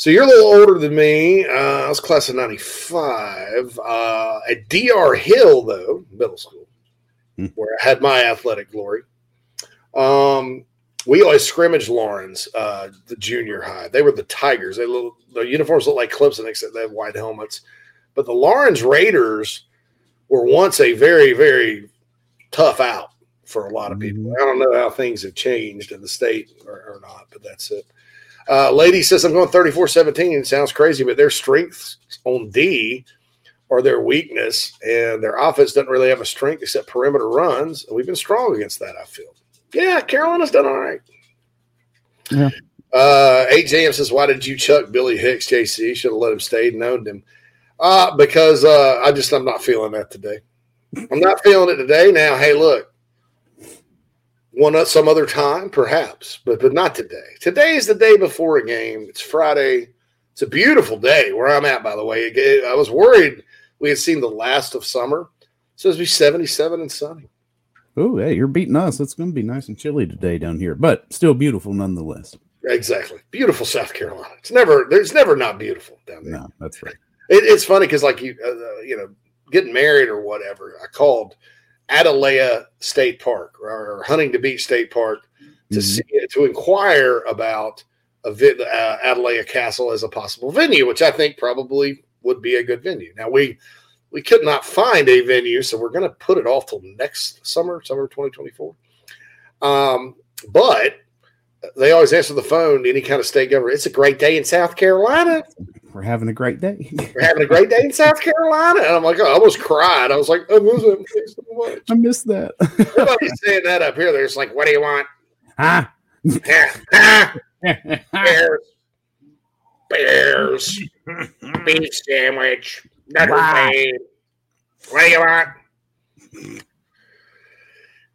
So you're a little older than me. Uh, I was class of '95 uh, at DR Hill, though middle school, where I had my athletic glory. Um, we always scrimmaged Laurens, uh, the junior high. They were the Tigers. They look, their uniforms look like Clemson, except they have white helmets. But the Laurens Raiders were once a very, very tough out for a lot of people. I don't know how things have changed in the state or, or not, but that's it. Uh, Lady says, I'm going 34 17. Sounds crazy, but their strengths on D are their weakness, and their offense doesn't really have a strength except perimeter runs. And we've been strong against that, I feel. Yeah, Carolina's done all right. Yeah. Uh, 8JM says, Why did you chuck Billy Hicks, JC? Should have let him stay and owned him. Uh, because uh, I just, I'm not feeling that today. I'm not feeling it today. Now, hey, look, one uh, some other time, perhaps, but but not today. Today is the day before a game. It's Friday. It's a beautiful day where I'm at. By the way, It- I was worried we had seen the last of summer. So it's supposed to be 77 and sunny. Oh, hey, you're beating us. It's going to be nice and chilly today down here, but still beautiful nonetheless. Exactly, beautiful South Carolina. It's never there's never not beautiful down there. No, that's right. It, it's funny because like you uh, you know getting married or whatever. I called Atalaya State Park or Huntington Beach State Park to see to inquire about a vi- uh, Castle as a possible venue, which I think probably would be a good venue. Now we we could not find a venue, so we're going to put it off till next summer, summer 2024. Um, but they always answer the phone. Any kind of state government. It's a great day in South Carolina. We're having a great day. We're having a great day in South Carolina. And I'm like, oh, I almost cried. I was like, I miss it. Thanks so much. I missed that. Everybody's saying that up here. They're just like, what do you want? Ah. Ah, Bears. Bears. Beef sandwich. Wow. What do you want?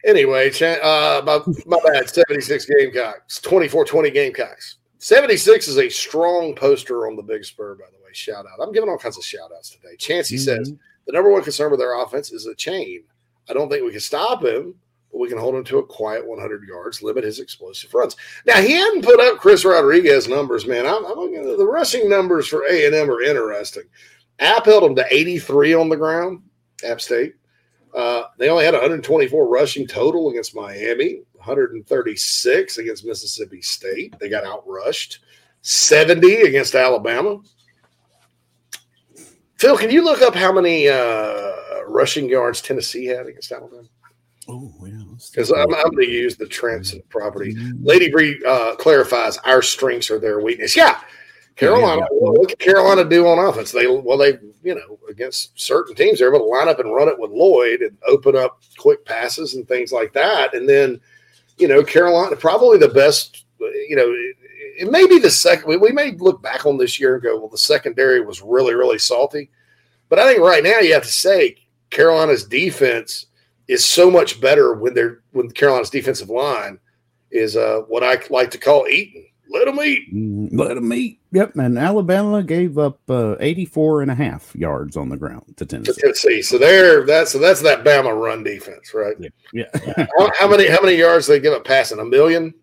Anyway, uh, my, my bad. 76 Gamecocks. 24 20 Gamecocks. 76 is a strong poster on the Big Spur, by the way. Shout out. I'm giving all kinds of shout outs today. Chancey says the number one concern with their offense is the Achane. I don't think we can stop him, but we can hold him to a quiet 100 yards, limit his explosive runs. Now he hadn't put up Chris Rodriguez numbers, man. I'm, I'm the rushing numbers for A and M are interesting. App held them to 83 on the ground. App State. Uh, they only had 124 rushing total against Miami, 136 against Mississippi State. They got outrushed. 70 against Alabama. Phil, can you look up how many uh, rushing yards Tennessee had against Alabama? Oh, yeah. Because I'm, I'm going to use the transit property. Lady Bree uh, clarifies our strengths are their weakness. Yeah, Carolina. Yeah. Well, what can Carolina do on offense? They well, they you know against certain teams, they're able to line up and run it with Lloyd and open up quick passes and things like that. And then you know Carolina probably the best. You know, it, may be the second. We, may look back on this year and go, well, the secondary was really really salty. But I think right now you have to say Carolina's defense is so much better when they're when Carolina's defensive line is uh, what I like to call eating. Let them eat. Mm, Let them eat. Yep. And Alabama gave up uh, 84 and a half yards on the ground to to Tennessee. Tennessee. So there, that's so that's that Bama run defense, right? Yeah. how, how many how many yards they give up passing? A million?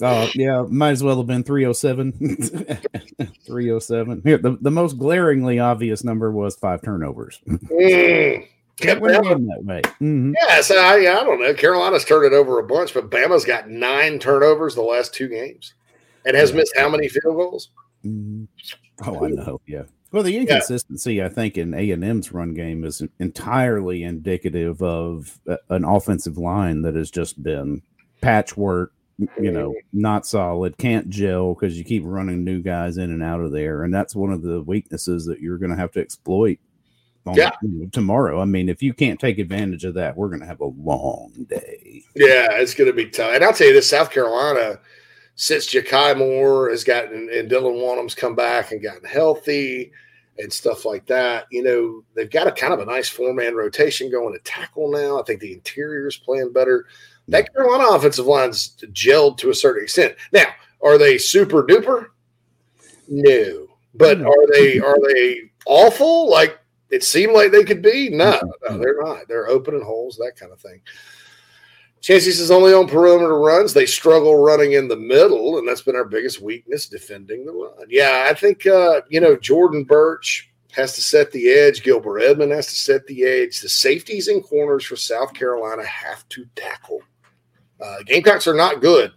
Uh, yeah, might as well have been 307. 307. Here, the, the most glaringly obvious number was five turnovers. Mm. Can't win that way. Mhm. Yeah, so I, I don't know. Carolina's turned it over a bunch, but Bama's got nine turnovers the last two games, and has missed how many field goals? Mhm. Oh, I know. Yeah. Well, the inconsistency, I think, in A and M's run game is entirely indicative of a- an offensive line that has just been patchwork. You know, not solid, can't gel because you keep running new guys in and out of there, and that's one of the weaknesses that you're going to have to exploit. on- Yeah. tomorrow. I mean, if you can't take advantage of that, we're going to have a long day. Yeah, it's going to be tough. And I'll tell you this: South Carolina, since Jakai Moore has gotten and Dylan Wonnum's come back and gotten healthy and stuff like that, you know, they've got a kind of a nice four man rotation going to tackle now. I think the interior is playing better. That Carolina offensive line's gelled to a certain extent. Now, are they super duper? No, but are they are they awful? Like it seemed like they could be? No, no, they're not. They're opening holes, that kind of thing. Chancey is only on perimeter runs. They struggle running in the middle, and that's been our biggest weakness, defending the run. Yeah, I think uh, you know Jordan Burch has to set the edge. Gilbert Edmond has to set the edge. The safeties and corners for South Carolina have to tackle. Uh, Gamecocks are not good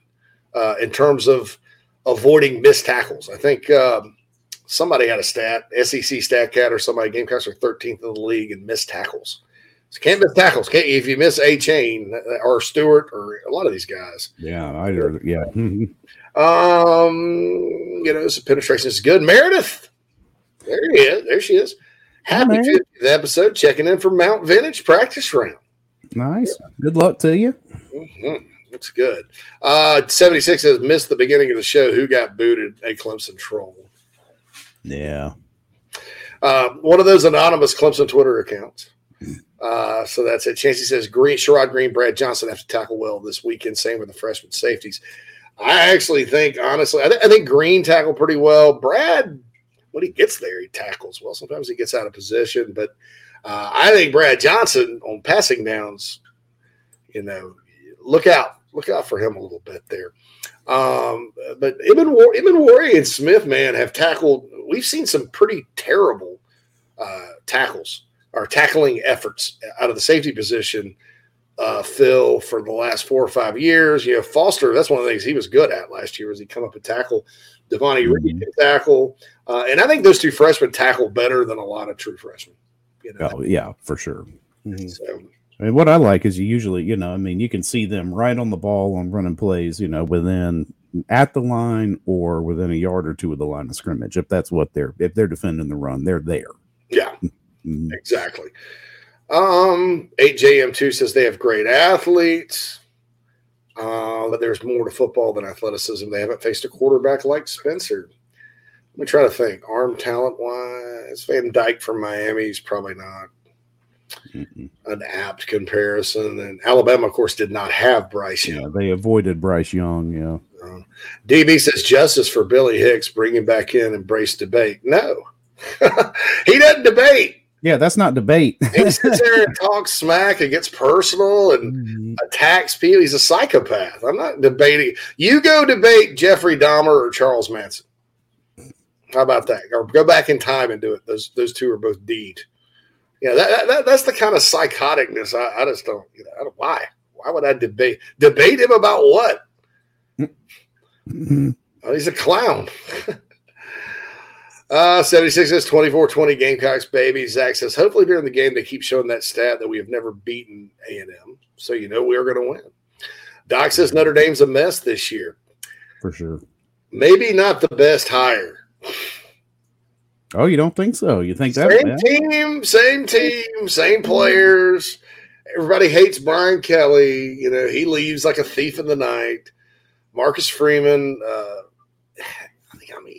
uh, in terms of avoiding missed tackles. I think um, somebody had a stat, SEC stat cat or somebody. Gamecocks are 13th in the league in missed tackles. So can't miss tackles. Can't if you miss Achane or Stewart or a lot of these guys. Yeah, I yeah. Um, you know, so penetration is good. Meredith, there he is. There she is. Happy Meredith. 50th episode. Checking in from Mount Vintage practice round. nice. Good luck to you. Mm-hmm. Looks good. Uh, 76 says missed the beginning of the show. Who got booted? A Clemson troll. Yeah. Uh, one of those anonymous Clemson Twitter accounts. Uh, so that's it. Chancey says Green, Sherrod Greene, Brad Johnson have to tackle well this weekend. Same with the freshman safeties. I actually think, honestly, I, th- I think Green tackled pretty well. Brad, when he gets there, he tackles well. Sometimes he gets out of position, but uh, I think Brad Johnson on passing downs, you know, look out, look out for him a little bit there. Um, but Ibn War, Emmanwori and Smith, man, have tackled. We've seen some pretty terrible uh, tackles or tackling efforts out of the safety position. Uh, Phil for the last four or five years. You know, Foster. That's one of the things he was good at last year. Was he come up and tackle? Devontae Reed can tackle, uh, and I think those two freshmen tackle better than a lot of true freshmen. You know, Oh, yeah, for sure. so mean, what I like is you usually, you know, I mean, you can see them right on the ball on running plays, you know, within at the line or within a yard or two of the line of scrimmage. If that's what they're if they're defending the run, they're there. yeah, Mhm. Exactly. Um, 8JM2 says they have great athletes. Uh, but there's more to football than athleticism. They haven't faced a quarterback like Spencer. Let me try to think. Arm talent wise, Van Dyke from Miami is probably not Mhm. an apt comparison. And Alabama, of course, did not have Bryce Young. Yeah, they avoided Bryce Young. Yeah. Uh, DB says justice for Billy Hicks, bring him back in, embrace debate. No, he doesn't debate. Yeah, that's not debate. He sits there and talks smack and gets personal and Mm-hmm. attacks people. He's a psychopath. I'm not debating. You go debate Jeffrey Dahmer or Charles Manson. How about that? Or go back in time and do it. Those those two are both deed. Yeah, that, that that's the kind of psychoticness I, I just don't. You know, I don't, why? Why would I debate debate him about what? Oh, he's a clown. uh, 76 says 24 20 Gamecocks, baby. Zach says, hopefully during the game they keep showing that stat that we have never beaten A&M. So you know we are going to win. Doc says Notre Dame's a mess this year. For sure. Maybe not the best hire. Oh, you don't think so? You think that? Same bad? team, same team, same players. Everybody hates Brian Kelly. You know, he leaves like a thief in the night. Marcus Freeman, uh,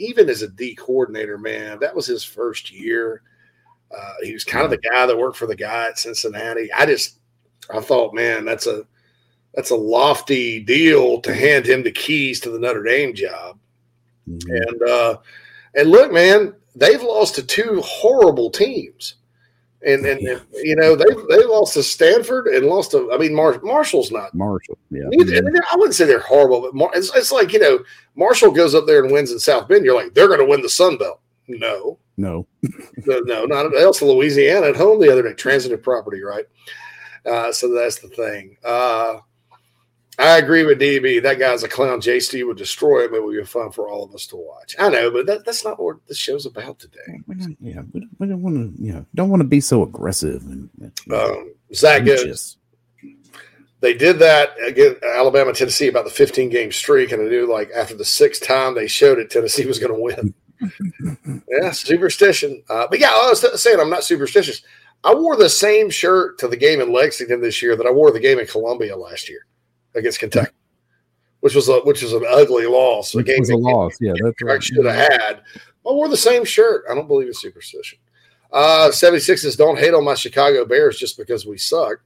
even as a D coordinator, man, that was his first year. Uh, he was kind of the guy that worked for the guy at Cincinnati. I just, I thought, man, that's a that's a lofty deal to hand him the keys to the Notre Dame job. And uh, and look, man, they've lost to two horrible teams. And and, and, you know they they lost to Stanford and lost to I mean Mar- Marshall's not Marshall. Yeah. Neither, I wouldn't say they're horrible, but Mar- it's, it's like you know Marshall goes up there and wins in South Bend. You're like they're going to win the Sun Belt. No, No. no, no, not else. Louisiana at home the other day, transitive property, right? Uh, so that's the thing. Uh, I agree with DB. That guy's a clown. JC would destroy him. It would be fun for all of us to watch. I know, but that, that's not what this show's about today. We don't, yeah, we don't, we don't want to. Yeah, don't want to be so aggressive and Um, Zach goes. They did that against Alabama, Tennessee about the 15 game streak, and I knew like after the sixth time they showed it, Tennessee was going to win. yeah, superstition. Uh, but yeah, I was saying I'm not superstitious. I wore the same shirt to the game in Lexington this year that I wore the game in Columbia last year against Kentucky, which was a which was an ugly loss. A game was a loss. Yeah, that's I right. should have had. I wore the same shirt. I don't believe in superstition. Uh, 76 don't hate on my Chicago Bears just because we suck.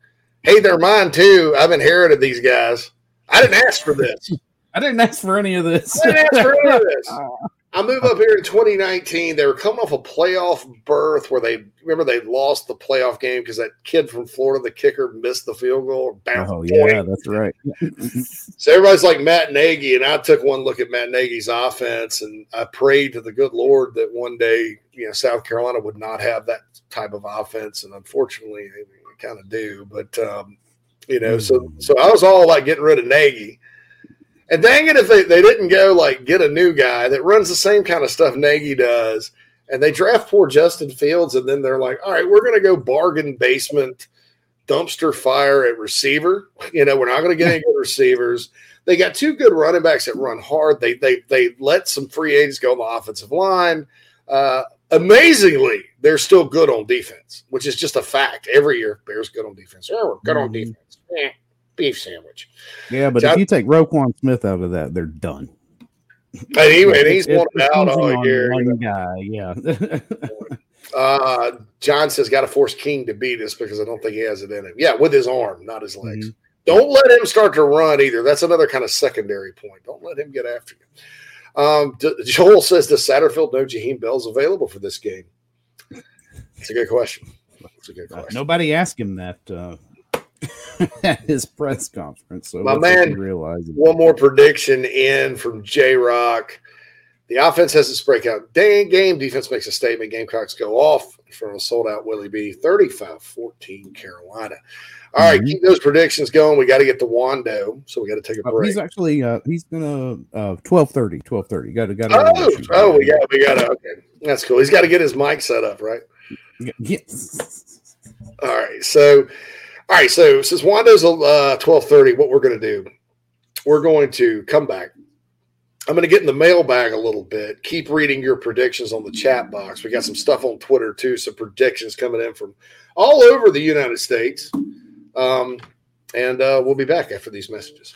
Hey, they're mine too. I've inherited these guys. I didn't ask for this. I didn't ask for any of this. I didn't ask for any of this. I moved up here in 2019. They were coming off a playoff berth where they remember they lost the playoff game because that kid from Florida, the kicker, missed the field goal Oh point. yeah, that's right. So everybody's like Matt Nagy, and I took one look at Matt Nagy's offense, and I prayed to the good Lord that one day, you know, South Carolina would not have that type of offense, and unfortunately, they, kind of do. But um, you know, so so I was all like getting rid of Nagy, and dang it if they, they didn't go like get a new guy that runs the same kind of stuff Nagy does, and they draft poor Justin Fields, and then they're like, all right, we're going to go bargain basement dumpster fire at receiver. You know, we're not going to get any good receivers. They got two good running backs that run hard. They they they let some free agents go on the offensive line. Uh, amazingly, they're still good on defense, which is just a fact. Every year, Bears good on defense. Yeah, we're good on defense. Beef sandwich. Yeah, but So I- if you take Roquan Smith out of that, they're done. And, he, and he's It's- wanted out all year. One guy, yeah. Uh, John says, got to force King to beat us because I don't think he has it in him. Yeah, with his arm, not his legs. Don't let him start to run either. That's another kind of secondary point. Don't let him get after you. Um, D- Joel says, does Satterfield know Jaheim Bell's available for this game? It's a good question. It's a good question. Nobody asked him that uh, at his press conference. So My man. One more prediction in from J Rock. The offense has its breakout day game. Defense makes a statement. Gamecocks go off in front of a sold out Willie B. 35 14 Carolina. All right, Mhm. keep those predictions going. We got to get to Wando, so we got to take a Uh, break. he's actually uh, he's gonna uh, twelve thirty. Twelve thirty. Got to got Oh, oh, we got, we got to. Okay, that's cool. He's got to get his mic set up, right? Yes. All right. So, all right. So since Wando's uh, twelve thirty, what we're going to do? We're going to come back. I'm going to get in the mailbag a little bit. Keep reading your predictions on the chat box. We got some stuff on Twitter too. Some predictions coming in from all over the United States. Um, and uh, we'll be back after these messages.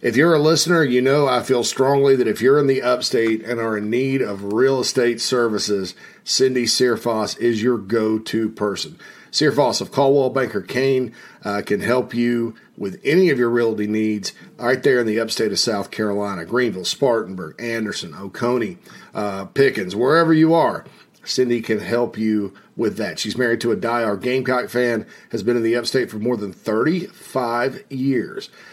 If you're a listener, you know I feel strongly that if you're in the upstate and are in need of real estate services, Cindy Searfoss is your go to person. Searfoss of Coldwell Banker Caine uh, can help you with any of your realty needs right there in the upstate of South Carolina Greenville, Spartanburg, Anderson, Oconee, uh, Pickens, wherever you are. Cindy can help you with that. She's married to a diehard Gamecock fan, has been in the upstate for more than 35 years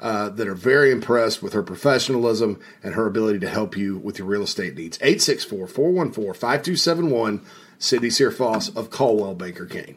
uh, that are very impressed with her professionalism and her ability to help you with your real estate needs. 864 414 5271, Cindy Searfoss of Coldwell Banker Caine.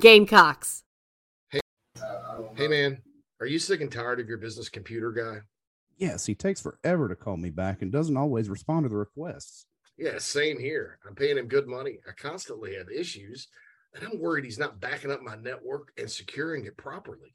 Gamecocks. Hey, hey, man, are you sick and tired of your business computer guy? Yes, he takes forever to call me back and doesn't always respond to the requests. Yeah, same here. I'm paying him good money. I constantly have issues, and I'm worried he's not backing up my network and securing it properly.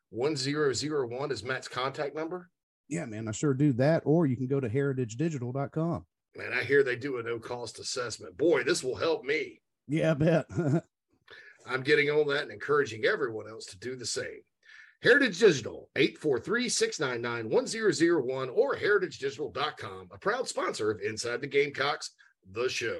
1001 is Matt's contact number? Yeah, man, I sure do that. Or you can go to heritagedigital.com. Man, I hear they do a no cost assessment. Boy, this will help me. Yeah, I bet. I'm getting on that and encouraging everyone else to do the same. Heritage Digital, 843-699-1001 or heritagedigital.com, a proud sponsor of Inside the Gamecocks, the show.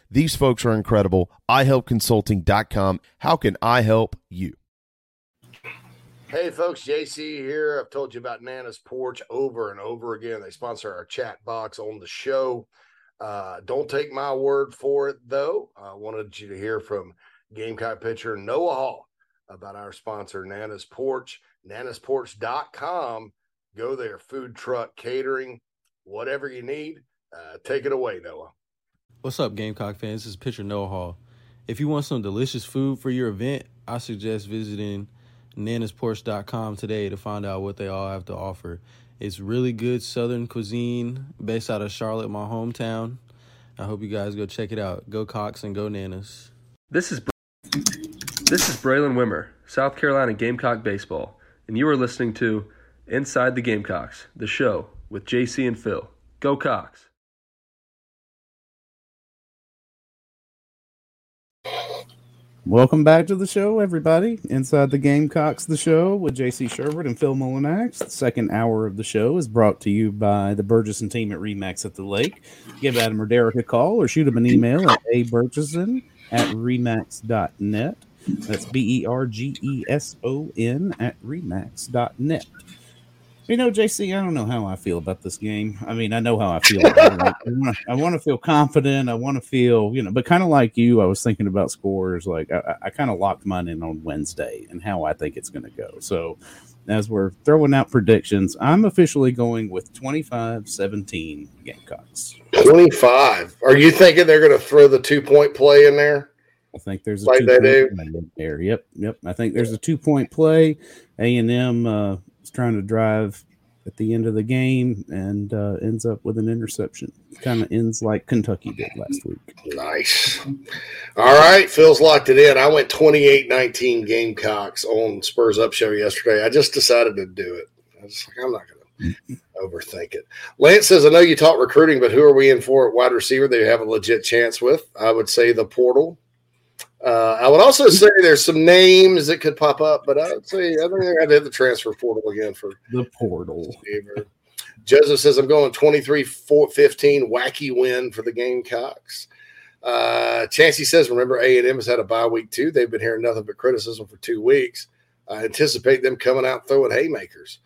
These folks are incredible. iHelpConsulting.com. How can I help you? Hey, folks, JC here. I've told you about Nana's Porch over and over again. They sponsor our chat box on the show. Uh, don't take my word for it, though. I wanted you to hear from Gamecock pitcher Noah Hall about our sponsor, Nana's Porch. Nana'sPorch.com. Go there, food truck, catering, whatever you need. Uh, take it away, Noah. What's up, Gamecock fans? This is pitcher Noah Hall. If you want some delicious food for your event, I suggest visiting nanasporch.com today to find out what they all have to offer. It's really good Southern cuisine based out of Charlotte, my hometown. I hope you guys go check it out. Go Cox and go Nanas. This is this is Braylen Wimmer, South Carolina Gamecock baseball, and you are listening to Inside the Gamecocks, the show with JC and Phil. Go Cox. Welcome back to the show, everybody. Inside the Gamecocks, the show with JC Shurburtt and Phil Molinax. The second hour of the show is brought to you by the Bergeson team at Remax at the Lake. Give Adam or Derek a call or shoot him an email at abergeson at remax.net. That's B E R G E S O N at remax.net. You know, JC, I don't know how I feel about this game. I mean, I know how I feel. I want to feel confident. I want to feel, you know, but kind of like you, I was thinking about scores. Like I, I kind of locked mine in on Wednesday and how I think it's going to go. So as we're throwing out predictions, I'm officially going with 25 17 Gamecocks. 25. Are you thinking they're going to throw the two point play in there? I think there's a Like two they point do. play there. Yep, yep. I think there's a two point play. A and M uh, trying to drive at the end of the game and uh, ends up with an interception. Kind of ends like Kentucky did last week. Nice. All right, Phil's locked it in. I went 28-19 Gamecocks on Spurs Up Show yesterday. I just decided to do it. I was like, I'm not going to overthink it. Lance says, I know you taught recruiting, but who are we in for at wide receiver that you have a legit chance with? I would say the portal. Uh, I would also say there's some names that could pop up, but I would say I think to hit the transfer portal again for The portal. Joseph says, I'm going 23 4 15, wacky win for the Gamecocks. Uh, Chancey says, remember, A&M has had a bye week too. They've been hearing nothing but criticism for two weeks. I anticipate them coming out throwing haymakers.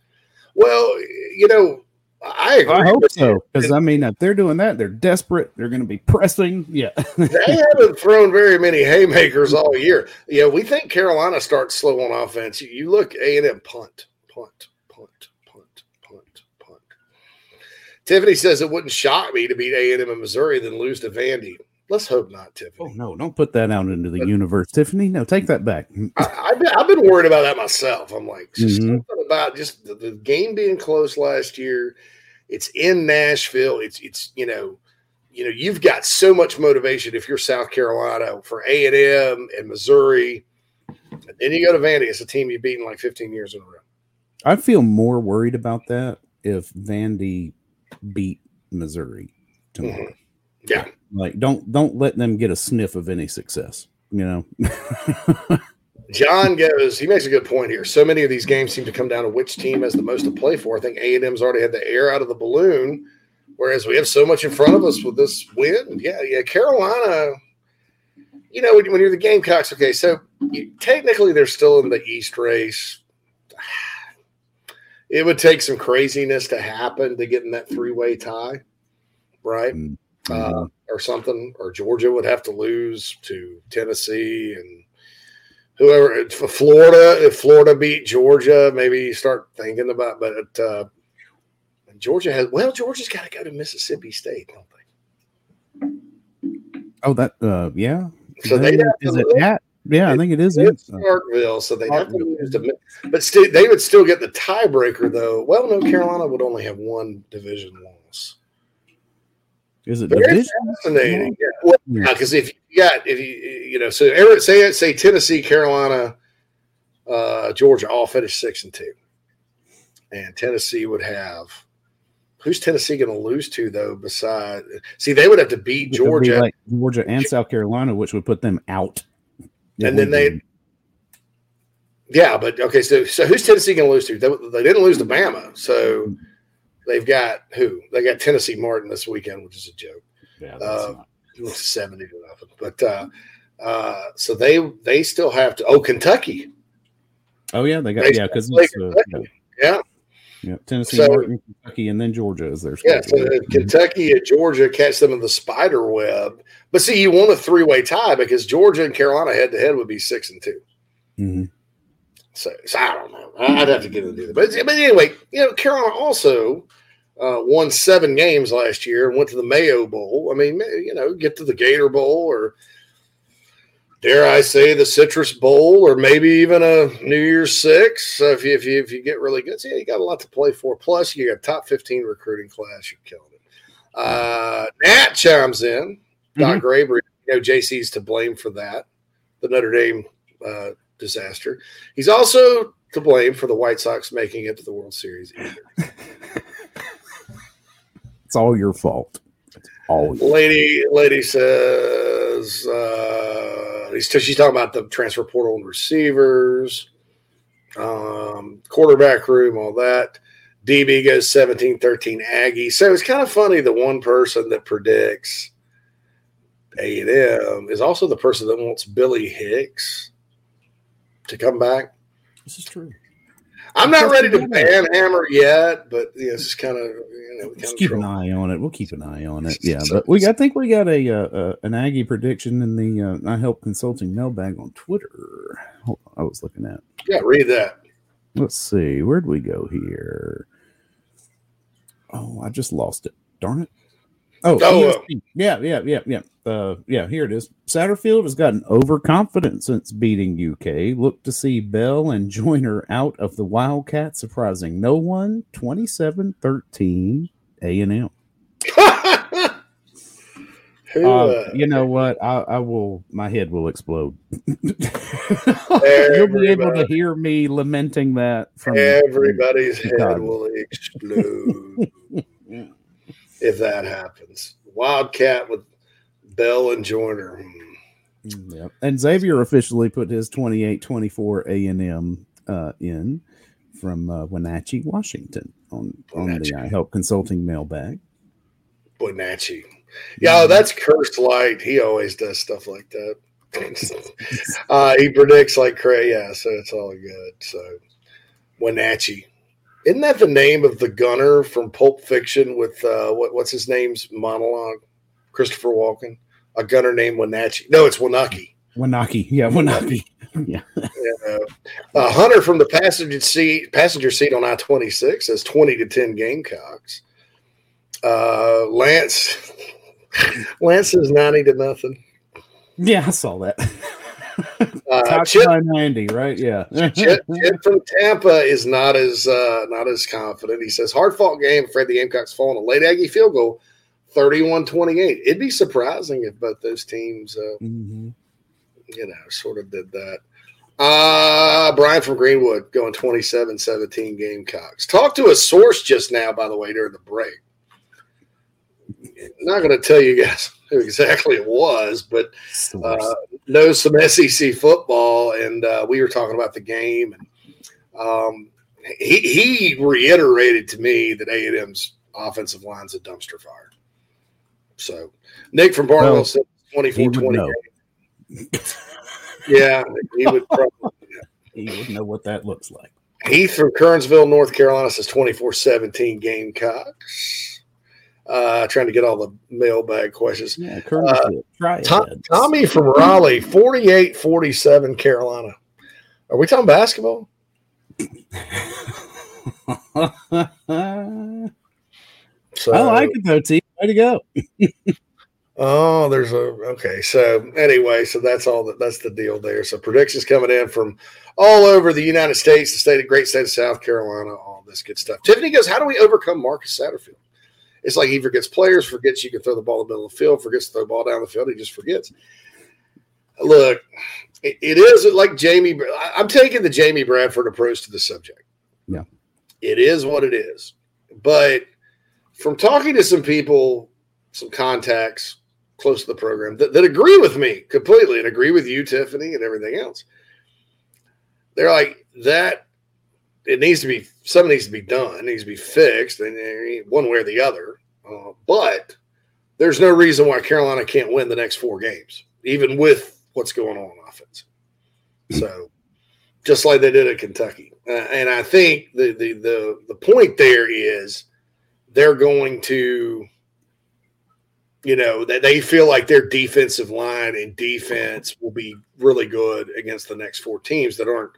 Well, you know, I agree. I hope so because I mean, if they're doing that, they're desperate. They're going to be pressing. Yeah, they haven't thrown very many haymakers all year. Yeah, we think Carolina starts slow on offense. You- look A and M punt, punt, punt, punt, punt, punt. Tiffany says it wouldn't shock me to beat A and M in Missouri than lose to Vandy. Let's hope not, Tiffany. Oh no! Don't put that out into the universe, Tiffany. No, take that back. I, I've, been, I've been worried about that myself. I'm like, just Mhm. something about just the, the game being close last year. It's in Nashville. It's it's you know, you know, you've got so much motivation if you're South Carolina for A and M and Missouri, and then you go to Vandy. It's a team you've beaten like 15 years in a row. I feel more worried about that if Vandy beat Missouri tomorrow. Yeah. Like, don't don't let them get a sniff of any success. You know. John goes. He makes a good point here. So many of these games seem to come down to which team has the most to play for. I think A and M's already had the air out of the balloon, whereas we have so much in front of us with this win. Yeah, yeah. Carolina. You know, when, when you're the Gamecocks, okay, so you, technically they're still in the East race. It would take some craziness to happen to get in that three way tie, right? Mm. Uh, or something, or Georgia would have to lose to Tennessee and whoever if Florida. If Florida beat Georgia, maybe you start thinking about. But uh, Georgia has well, Georgia's got to go to Mississippi State, don't they? Oh, that. Uh, yeah. So They- they'd have is to it lose. at? Yeah, I think it is. they? in- It's Starkville, so they'd have to lose to. But still, they would still get the tiebreaker, though. Well, no, Carolina would only have one division loss. Is it Very division? fascinating. Yeah. Well, because if you got if you you know so say say Tennessee, Carolina, uh, Georgia all finished six and two, and Tennessee would have who's Tennessee going to lose to though? Besides, see, they would have to beat would be Georgia, like Georgia and South Carolina, which would put them out. It and then they. be- Yeah, but okay. So, so who's Tennessee going to lose to? They, they didn't lose to Bama, so they've got who? They got Tennessee Martin this weekend, which is a joke. Yeah, uh, was seventy to nothing. But uh, uh, so they they still have to. Oh, Kentucky. Oh yeah, they got They yeah because uh, Kentucky. Yeah, yeah, Tennessee, So- Martin, Kentucky, and then Georgia is their yeah. So if Kentucky and Georgia catch them in the spider web. But see, you want a three way tie because Georgia and Carolina head to head would be six and two. Mhm. So, so I don't know. I'd have to get into it. But, but anyway, you know, Carolina also uh, won seven games last year and went to the Mayo Bowl. I mean, you know, get to the Gator Bowl or dare I say the Citrus Bowl or maybe even a New Year's Six. So if you, if you if you get really good, so yeah, you got a lot to play for. Plus, you got top fifteen recruiting class. You're killing it. Uh, Nat chimes in. Doc Graber, you know, JC's to blame for that. The Notre Dame uh, disaster. He's also to blame for the White Sox making it to the World Series. Either. It's all your fault. It's all your Lady, lady says uh, he's, she's talking about the transfer portal and receivers, um, quarterback room, all that. DB goes 17 13 Aggie. So it's kind of funny the one person that predicts A&M is also the person that wants Billy Hicks to come back. This is true. I'm not ready to ban Hammer yet, but yeah, it's kind of you know, Just keep an eye on it. We'll keep an eye on it. Yeah, but we I think we got a uh, uh, an Aggie prediction in the uh, I help consulting mailbag on Twitter. Hold on, I was looking at. yeah, read that. Let's see, where'd we go here? Oh, I just lost it. Darn it! Oh, Oh, yeah, yeah, yeah, yeah. Uh, yeah, here it is. Satterfield has gotten overconfident since beating UK. Look to see Bell and Joyner out of the Wildcat, surprising no one. 27-13 A&M. Who, Uh, uh, you know what? I, I will. My head will explode. You'll be able to hear me lamenting that from Everybody's head will explode if that happens. Wildcat with Bell and Joyner. Yep. And Xavier officially put his 28-24 A&M uh, in from uh, Wenatchee, Washington on, on the I Help Consulting mailbag. Bonacci. Yeah, that's cursed light. He always does stuff like that. uh, he predicts like crazy. Yeah, so it's all good. So Wenatchee. Isn't that the name of the gunner from Pulp Fiction with uh, what, what's his name's monologue? Christopher Walken. A gunner named Wenatchee. No, it's Winocki. Wenatchee. Yeah, Wenatchee. yeah. Yeah. Uh, Hunter from the passenger seat passenger seat on I twenty six says twenty to ten Gamecocks. Uh, Lance Lance is ninety to nothing. Yeah, I saw that. Uh, Chip, 90, right? Yeah. Chip, Chip from Tampa is not as uh, not as confident. He says hard fought game. Afraid the Gamecocks fall on a late Aggie field goal, 31-28. It'd be surprising if both those teams, uh, Mhm. you know, sort of did that. Uh, Brian from Greenwood going 27-17 Gamecocks. Talk to a source just now, by the way, during the break. Not going to tell you guys who exactly it was, but uh, knows some SEC football, and uh, we were talking about the game. And um, he he reiterated to me that A and M's offensive line's a dumpster fire. So Nick from Barnwell Well, said he 24 would 20. know. Yeah, he would probably. He would know what that looks like. Heath from Kernsville, North Carolina says 24 17 Gamecocks. Uh, trying to get all the mailbag questions. Yeah, Uh, Try Tom, Tommy from Raleigh, 48 47 Carolina. Are we talking basketball? So, I like it though, T. Way to go. Oh, there's a okay. So anyway, so that's all that that's the deal there. So predictions coming in from all over the United States, the state of great state of South Carolina, all this good stuff. Tiffany goes, How do we overcome Marcus Satterfield? It's like he forgets players, forgets you can throw the ball in the middle of the field, forgets to throw the ball down the field, he just forgets. Look, it, it is like Jamie. I'm taking the Jamie Bradford approach to the subject. Yeah. It is what it is. But from talking to some people, some contacts close to the program that, that agree with me completely and agree with you, Tiffany, and everything else. They're like that. It needs to be something needs to be done. It needs to be fixed, and one way or the other. Uh, but there's no reason why Carolina can't win the next four games, even with what's going on on offense. So, just like they did at Kentucky, uh, and I think the the the the point there is they're going to you know that they feel like their defensive line and defense will be really good against the next four teams that aren't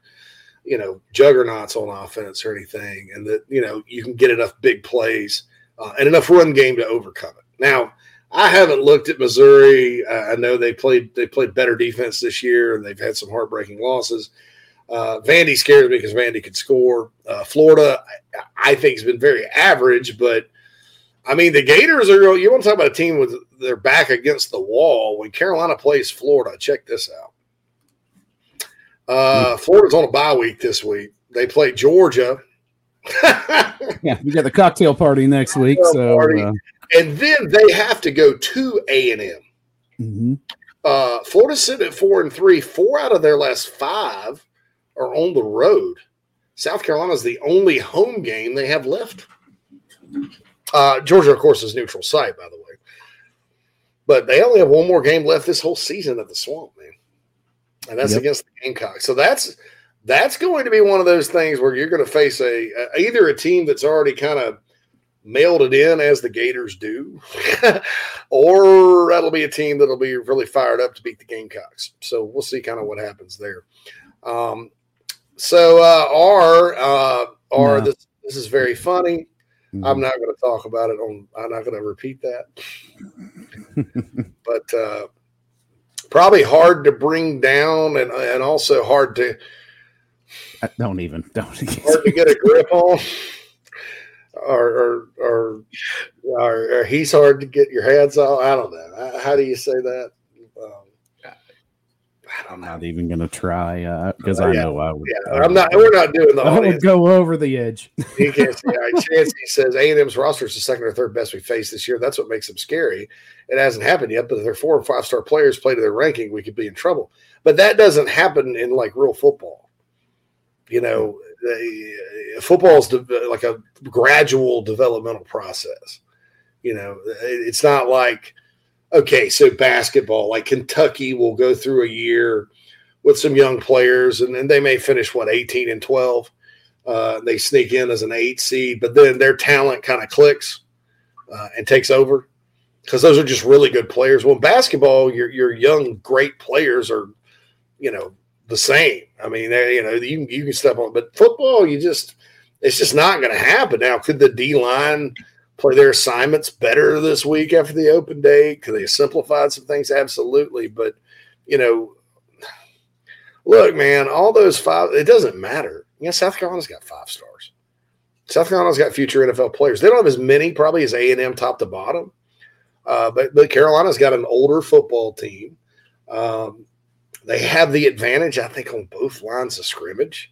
you know juggernauts on offense or anything and that you know you can get enough big plays uh, and enough run game to overcome it now i haven't looked at missouri uh, i know they played they played better defense this year and they've had some heartbreaking losses uh, vandy scares me because vandy could score uh, florida I, I think has been very average but I mean, the Gators are. You want to talk about a team with their back against the wall when Carolina plays Florida? Check this out. Uh, Florida's on a bye week this week. They play Georgia, Yeah, we got the cocktail party next week. So uh, and then they have to go to A and M. mhm. Uh, Florida's sitting at four and three. Four out of their last five are on the road. South Carolina's the only home game they have left. Uh, Georgia, of course, is neutral site, by the way. But they only have one more game left this whole season at the Swamp, man, and that's Yep. against the Gamecocks. So that's that's going to be one of those things where you're going to face a, a either a team that's already kind of mailed it in as the Gators do, or that'll be a team that'll be really fired up to beat the Gamecocks. So we'll see kind of what happens there. Um, so uh, R uh, R No. this this is very funny. I'm not going to talk about it on. I'm not going to repeat that. but uh, probably hard to bring down, and and also hard to Uh, Don't even. Don't. hard to get a grip on. Or, or, or, or, or he's hard to get your hands on. I don't know. How- How do you say that? I'm not even going to try uh, because I Yeah. know I would. yeah, I'm not. We're not doing the I would go over the edge. He can't see. Right, Chancey says A and M's roster is the second or third best we faced this year. That's what makes them scary. It hasn't happened yet, but if their four and five star players play to their ranking, we could be in trouble. But that doesn't happen in like real football. You know, the, uh, football is de- uh, like a gradual developmental process. You know, it- it's not like okay, so basketball, like Kentucky will go through a year with some young players, and then they may finish what eighteen and twelve. Uh, they sneak in as an eight seed, but then their talent kind of clicks uh, and takes over because those are just really good players. Well, basketball, your your young great players are, you know, the same. I mean, they, you know, you can- you can step on, but football, you just it's just not going to happen. Now, could the D line play their assignments better this week after the open day? Could they have simplified some things? Absolutely, but you know, look, man, all those five, it doesn't matter. You know, South Carolina's got five stars. South Carolina's got future NFL players. They don't have as many probably as A and M top to bottom, uh, but but Carolina's got an older football team. Um, they have the advantage, I think, on both lines of scrimmage,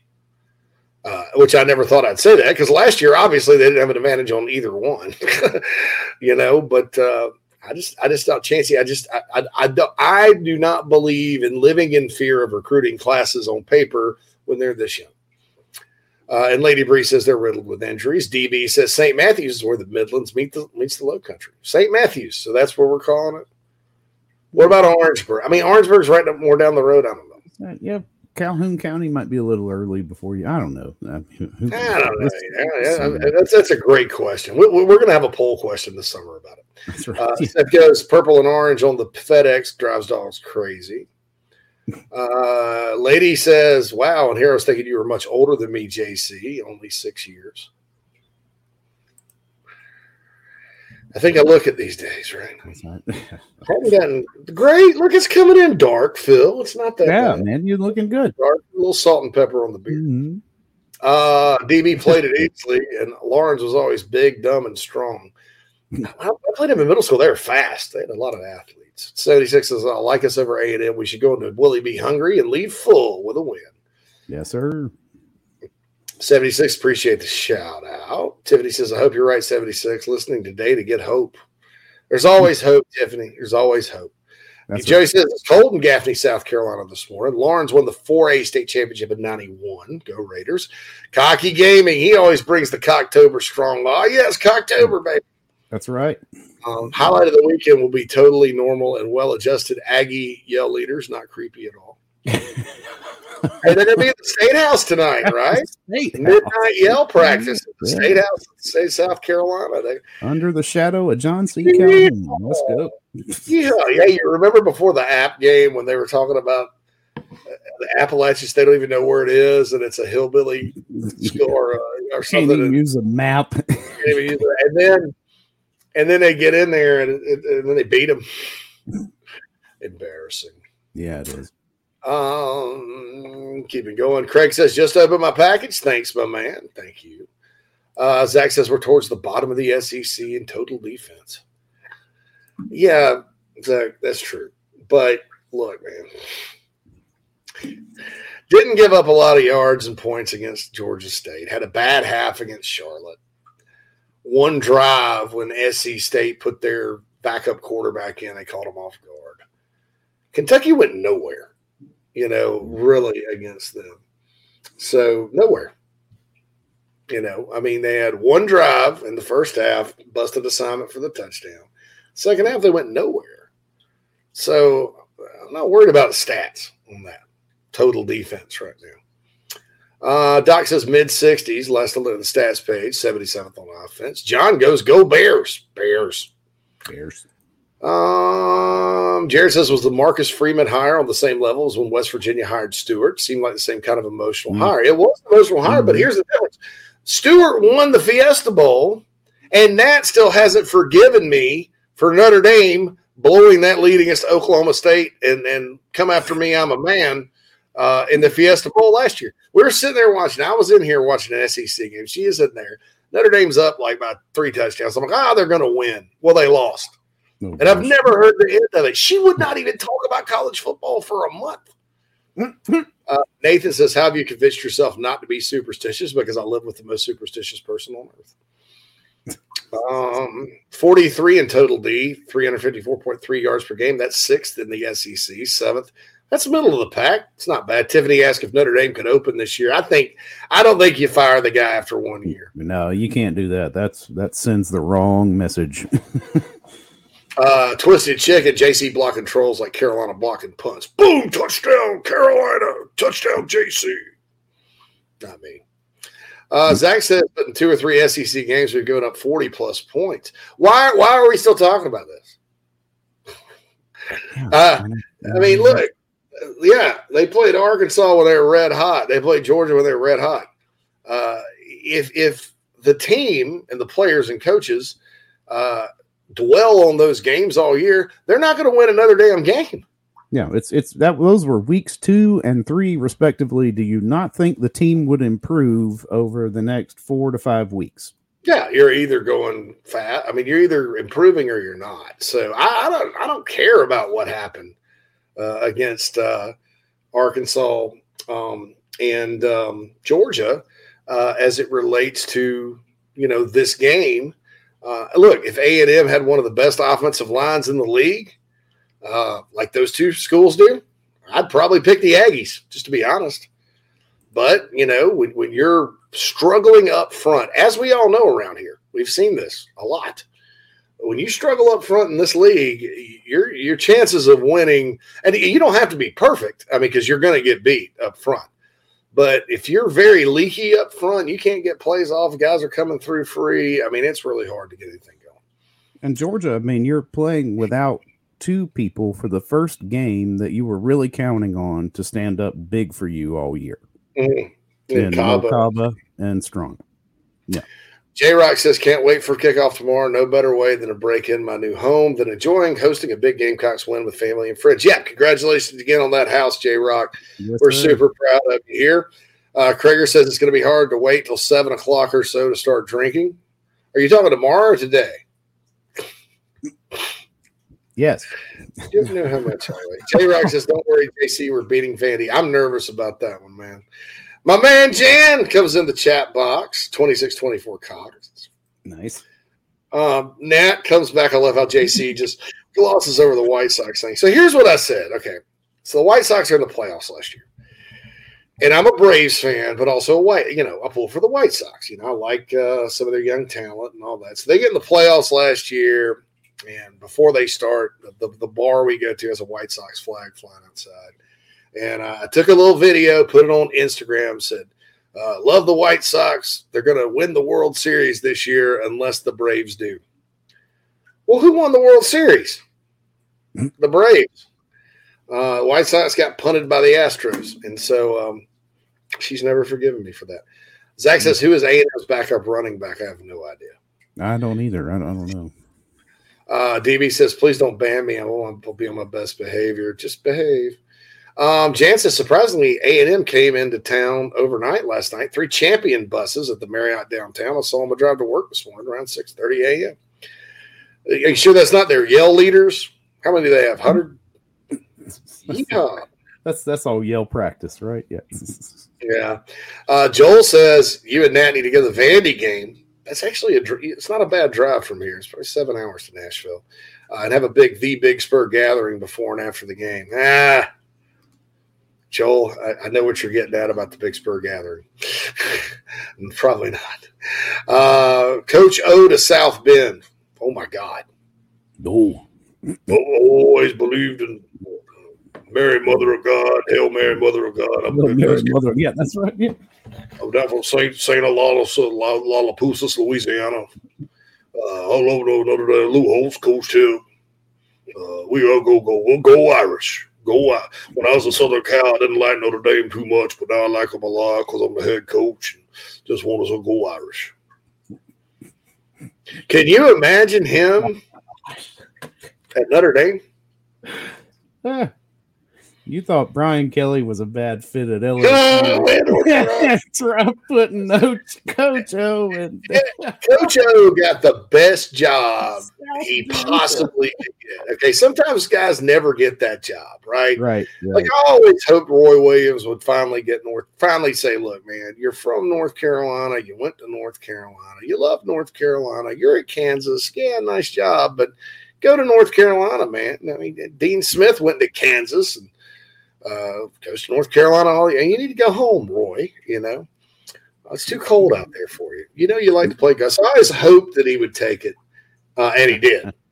uh, which I never thought I'd say that because last year obviously they didn't have an advantage on either one, you know. But uh, I just I just thought Chancey, I just I, I I do, I do not believe in living in fear of recruiting classes on paper when they're this young. Uh, and Lady Bree says they're riddled with injuries. DB says St. Matthews is where the Midlands meet the meets the Low Country. St. Matthews, so that's where we're calling it. What about Orangeburg? I mean, Orangeburg's right up more down the road. I don't know. Yeah, Calhoun County might be a little early before you. I don't know. Uh, who- who- I don't know. Yeah, yeah, that's, that's a great question. We, we're going to have a poll question this summer about it. That's right. Uh, Seth goes purple and orange on the FedEx drives dogs crazy. Uh, lady says, "Wow!" And here I was thinking you were much older than me, JC, only six years. I think I look at these days, right? That's right. Haven't gotten great. Look, it's coming in dark, Phil. It's not that yeah, bad. man, you're looking good. Dark, a little salt and pepper on the beard. Mhm. Uh, DB played it easily, and Laurens was always big, dumb, and strong. I, I played him in middle school. They were fast. They had a lot of athletes. 76 says, I like us over A&M. We should go into Willie be hungry and leave full with a win. Yes, sir. 76, appreciate the shout out. Tiffany says, I hope you're right, 76. Listening today to get hope. There's always hope, Tiffany. There's always hope. That's Joey says it's cold in Gaffney, South Carolina this morning. Laurens won the 4A state championship in 91. Go Raiders. Cocky Gaming. He always brings the Cocktober strong. Oh, yes, Cocktober, baby. That's right. Um, highlight of the weekend will be totally normal and well adjusted Aggie yell leaders, not creepy at all. hey, they're going to be at the State House tonight, right? State Midnight yell practice at the Yeah. State House, the state of South Carolina. They, Under the shadow of John C. Calhoun. Let's go. Yeah, yeah. You remember before the app game when they were talking about uh, the Appalachian State don't even know where it is, and it's a hillbilly school or, uh, or Can't something. even and, use a map. can't use and then, and then they get in there and, and, and then they beat them. Embarrassing. yeah, it is. Um, keep it going. Craig says, just open my package. Thanks, my man. Thank you. Uh, Zach says, we're towards the bottom of the SEC in total defense. Yeah, Zach, that's true. But look, man, didn't give up a lot of yards and points against Georgia State. Had a bad half against Charlotte. One drive when SC State put their backup quarterback in, they caught him off guard. Kentucky went nowhere you know, really against them. So nowhere. You know, I mean, they had one drive in the first half, busted assignment for the touchdown. Second half, they went nowhere. So I'm not worried about stats on that total defense right now. Uh, Doc says mid 60s. Last I looked at the stats page, 77th on offense. John goes, go Bears. Bears. Bears. Um, Jared says was the Marcus Freeman hire on the same level as when West Virginia hired Stewart. Seemed like the same kind of emotional Mm. hire. It was emotional hire, but Mhm. here's the difference: Stewart won the Fiesta Bowl And Nat still hasn't forgiven me for Notre Dame blowing that lead against Oklahoma State and, and come after me, I'm a man, uh, in the Fiesta Bowl last year. We were sitting there watching. I was in here watching an SEC game. She is in there. Notre Dame's up like by three touchdowns. I'm like, ah, they're going to win. Well, they lost. And I've never heard the end of it. She would not even talk about college football for a month. Uh, Nathan says, How have you convinced yourself not to be superstitious? Because I live with the most superstitious person on earth. Um, 43 in total D, 354.3 yards per game. That's sixth in the SEC, seventh. That's middle of the pack. It's not bad. Tiffany asked if Notre Dame could open this year. I think I don't think you fire the guy after one year. No, you can't do that. That's that sends the wrong message. Uh, Twisted Chicken, JC blocking trolls like Carolina blocking punts. Boom, touchdown, Carolina, touchdown, JC. Not me. Uh, Zach says in two or three SEC games, we've given up 40 plus points. Why, why are we still talking about this? Uh, I mean, look, yeah, they played Arkansas when they were red hot. They played Georgia when they were red hot. Uh, if if the team and the players and coaches uh, dwell on those games all year, they're not going to win another damn game. Yeah, it's it's that those were weeks two and three respectively. Do you not think the team would improve over the next four to five weeks? Yeah, you're either going fat. I mean, you're either improving or you're not. So I, I don't I don't care about what happened uh, against uh, Arkansas um, and um, Georgia uh, as it relates to you know this game. Uh, look, if A and M had one of the best offensive lines in the league, uh, like those two schools do, I'd probably pick the Aggies, just to be honest. But you know, when, when you're struggling up front, as we all know around here, we've seen this a lot. When you struggle up front in this league, your your chances of winning, and you don't have to be perfect. I mean, because you're going to get beat up front. But if you're very leaky up front, you can't get plays off. Guys are coming through free. I mean, it's really hard to get anything going. And Georgia, I mean, you're playing without two people for the first game that you were really counting on to stand up big for you all year. Mm-hmm. And Kaba. Kaba and Strong. Yeah. J Rock says, can't wait for kickoff tomorrow. No better way than to break in my new home than enjoying hosting a big Gamecocks win with family and friends. Yeah, congratulations again on that house, J Rock. Yes, We're sir. super proud of you here. Uh, Krager says it's going to be hard to wait till seven o'clock or so to start drinking. Are you talking tomorrow or today? Yes. You know how much I wait. J Rock says, don't worry, JC, we're beating Vandy. I'm nervous about that one, man. My man Jan comes in the chat box, 2624 Cox. Nice. Um, Nat comes back. I love how JC just glosses over the White Sox thing. So here's what I said. Okay. So the White Sox are in the playoffs last year. And I'm a Braves fan, but also a white, you know, I pull for the White Sox. You know, I like uh, some of their young talent and all that. So they get in the playoffs last year. And before they start, the, the bar we go to has a White Sox flag flying outside. And uh, I took a little video, put it on Instagram, said, uh, Love the White Sox. They're going to win the World Series this year unless the Braves do. Well, who won the World Series? The Braves. Uh, White Sox got punted by the Astros. And so um, she's never forgiven me for that. Zach says, Who is A&M's backup running back? I have no idea. I don't either. I don't, I don't know. Uh, DB says, Please don't ban me. I to be on my best behavior. Just behave. Um, Jan says surprisingly, A and M came into town overnight last night. Three champion buses at the Marriott downtown. I saw them drive to work this morning around six thirty a.m. Are you sure that's not their Yell leaders? How many do they have? Hundred. yeah. That's that's all Yell practice, right? Yeah. yeah. Uh, Joel says you and Nat need to go to the Vandy game. That's actually a. It's not a bad drive from here. It's probably seven hours to Nashville, uh, and have a big the Big Spur gathering before and after the game. Ah, Joel, I, I, know what you're getting at about the Big Spur gathering. Probably not. Uh, Coach O to South Bend. Oh my God. No. always believed in Mary, Mother of God, Hail Mary, Mother of God. I'm Mary, Mother. Yeah, that's right. Yeah. I'm down from Saint Saint Lollapalooza, Louisiana. Uh, all over Notre Dame, Lou Holtz, Coach Tim. Uh, we all go go we'll go Irish go out. When I was a Southern Cal, I didn't like Notre Dame too much, but now I like them a lot because I'm the head coach and just want us to go Irish. Can you imagine him at Notre Dame? Eh. You thought Brian Kelly was a bad fit at Oh, LSU. Try putting no Coach O in. Coach O got the best job he possibly could get. Okay, sometimes guys never get that job, right? Right. Like. I always hoped Roy Williams would finally get North, finally say, "Look, man, you're from North Carolina. You went to North Carolina. You love North Carolina. You're at Kansas. Yeah, nice job, but go to North Carolina, man." I mean, Dean Smith went to Kansas and uh, goes to North Carolina. All and you need to go home, Roy. You know, it's too cold out there for you. You know, you like to play. So I always hoped that he would take it, uh, and he did.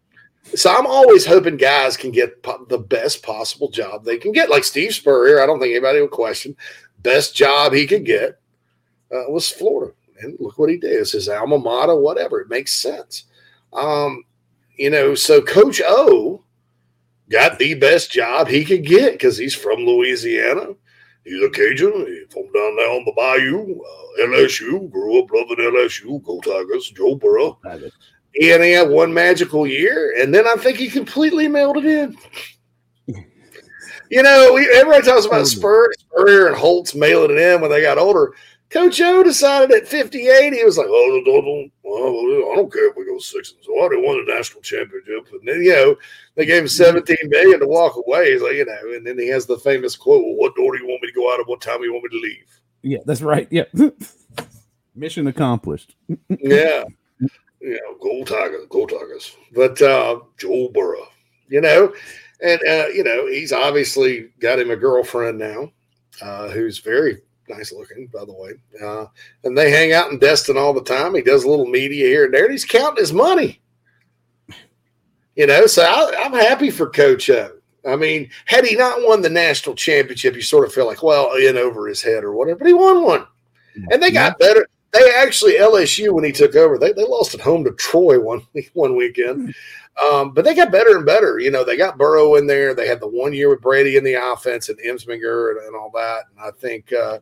So I'm always hoping guys can get po- the best possible job they can get. Like Steve Spurrier, I don't think anybody would question. Best job he could get uh, was Florida, and look what he did. It's his alma mater, whatever. It makes sense. Um, you know, so Coach O got the best job he could get because he's from Louisiana. He's a Cajun. He's from down there on the bayou. Uh, LSU, grew up loving LSU. Go Tigers, Joe Burrow. And he had one magical year, and then I think he completely mailed it in. You know, we, everybody talks about Spur, Spurrier and Holtz mailing it in when they got older. Coach O decided at 58, he was like, oh, don't, don't, well, I don't care if we go six and so I already won the national championship. And then, you know, they gave him 17 million to walk away. He's like, you know, and then he has the famous quote, well, what door do you want me to go out of? What time do you want me to leave? Yeah, that's right. Yeah. Mission accomplished. yeah. You know, go Tigers, go Tigers. But uh, Joe Burrow, you know, and, uh, you know, he's obviously got him a girlfriend now uh, who's very nice looking, by the way. Uh, and they hang out in Destin all the time. He does a little media here and there, and he's counting his money. You know, so I, I'm happy for Coach O. I mean, had he not won the national championship, you sort of feel like, well, in over his head or whatever, but he won one. And they got better. They actually, LSU, when he took over, they, they lost at home to Troy one, one weekend. Um, but they got better and better. You know, they got Burrow in there. They had the one year with Brady in the offense and Ensminger and, and all that. And I think, uh,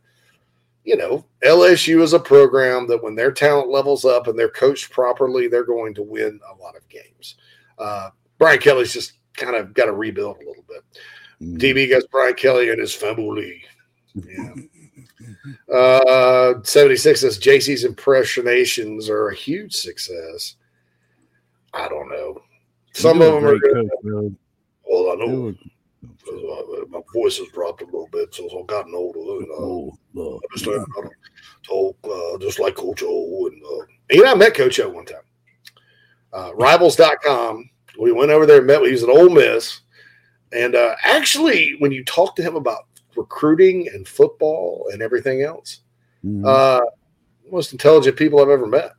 you know, LSU is a program that when their talent levels up and they're coached properly, they're going to win a lot of games. Uh, Brian Kelly's just kind of got to rebuild a little bit. DB gets Brian Kelly and his family. Yeah. Uh, 76 says JC's impersonations are a huge success. I don't know. Some of them are good. Well, I know my voice has dropped a little bit since I've gotten older. You know, I understand how to talk uh, just like Coach O. And uh, you know, I met Coach O one time. Uh, rivals.com. We went over there and met. He was at Ole Miss. And uh, actually, when you talk to him about recruiting and football and everything else, uh, most intelligent people I've ever met.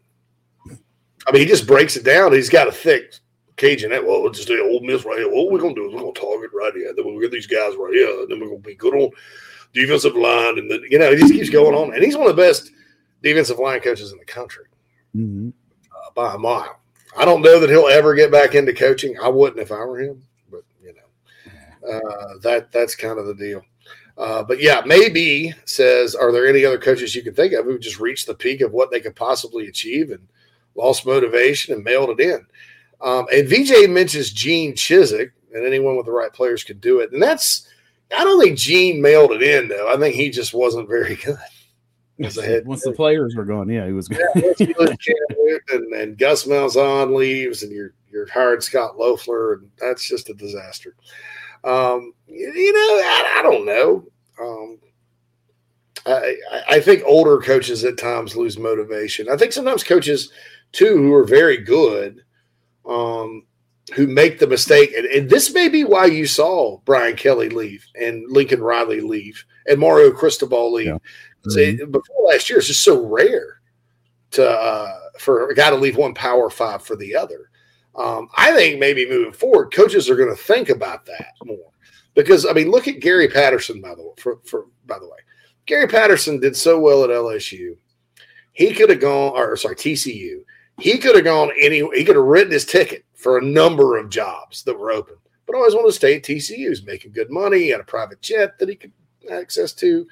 I mean, he just breaks it down. He's got a thick Cajun. That well, let's just say old Miss right here. What we're gonna do is we're gonna target right here. Then we'll get these guys right here. And then we're gonna be good on defensive line. And then you know, he just keeps going on. And he's one of the best defensive line coaches in the country uh, by a mile. I don't know that he'll ever get back into coaching. I wouldn't if I were him, but you know, uh, that that's kind of the deal. Uh, but yeah, maybe says, are there any other coaches you can think of who just reached the peak of what they could possibly achieve and lost motivation and mailed it in? Um, and VJ mentions Gene Chizik, and anyone with the right players could do it. And that's, I don't think Gene mailed it in though. I think he just wasn't very good. As a head Once the players were gone, yeah, he was good. yeah, once you lose Cam Newton and, and Gus Malzahn leaves, and you're you're hired Scot Loeffler, and that's just a disaster. Um, you, you know, I, I don't know. Um, I- I think older coaches at times lose motivation. I think sometimes coaches too who are very good, um, who make the mistake, and, and this may be why you saw Brian Kelly leave and Lincoln Riley leave and Mario Cristobal leave. See, before last year, it's just so rare to uh, for a guy to leave one power five for the other. Um, I think maybe moving forward, coaches are going to think about that more because I mean, look at Gary Patterson by the way. For, for by the way, Gary Patterson did so well at LSU. He could have gone, or sorry, TCU. He could have gone any. He could have written his ticket for a number of jobs that were open, but always wanted to stay at TCU. He was making good money. He had a private jet that he could access to.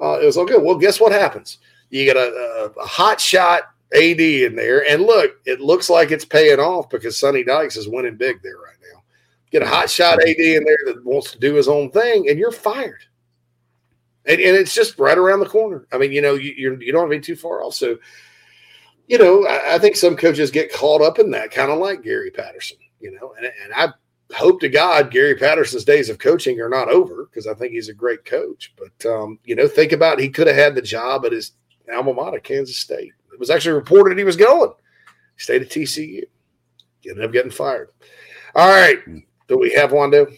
Uh, it was all good. Well, guess what happens? You get a, a, a hot shot AD in there. And look, it looks like it's paying off because Sonny Dykes is winning big there right now. Get a hot shot AD in there that wants to do his own thing, and you're fired. And, and it's just right around the corner. I mean, you know, you, you're, you don't have to be too far off. So, you know, I, I think some coaches get caught up in that, kind of like Gary Patterson, you know, and, and I hope to God Gary Patterson's days of coaching are not over because I think he's a great coach. But um, you know, think about he could have had the job at his alma mater, Kansas State. It was actually reported he was going. Stayed at TCU. Ended up getting fired. All right. Do we have Wando?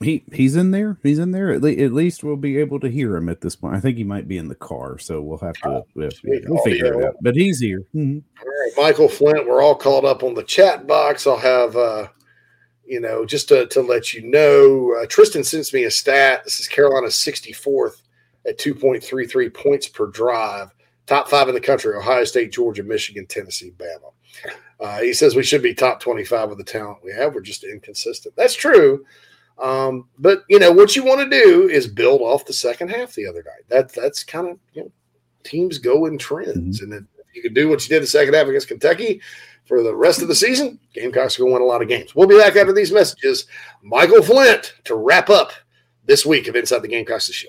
He he's in there. He's in there. At, le- at least we'll be able to hear him at this point. I think he might be in the car, so we'll have to we'll, we'll figure it out. But he's here. Mhm. All right, Michael Flint, we're all called up on the chat box. I'll have, uh, you know, just to, to let you know, uh, Tristan sends me a stat. This is Carolina's 64th at 2.33 points per drive. Top five in the country Ohio State, Georgia, Michigan, Tennessee, Bama. Uh, he says we should be top 25 with the talent we have. We're just inconsistent. That's true. Um, but, you know, what you want to do is build off the second half the other night. That, that's kind of, you know, teams go in trends. And then if you can do what you did the second half against Kentucky for the rest of the season, Gamecocks are going to win a lot of games. We'll be back after these messages. Michael Flint to wrap up this week of Inside the Gamecocks the show.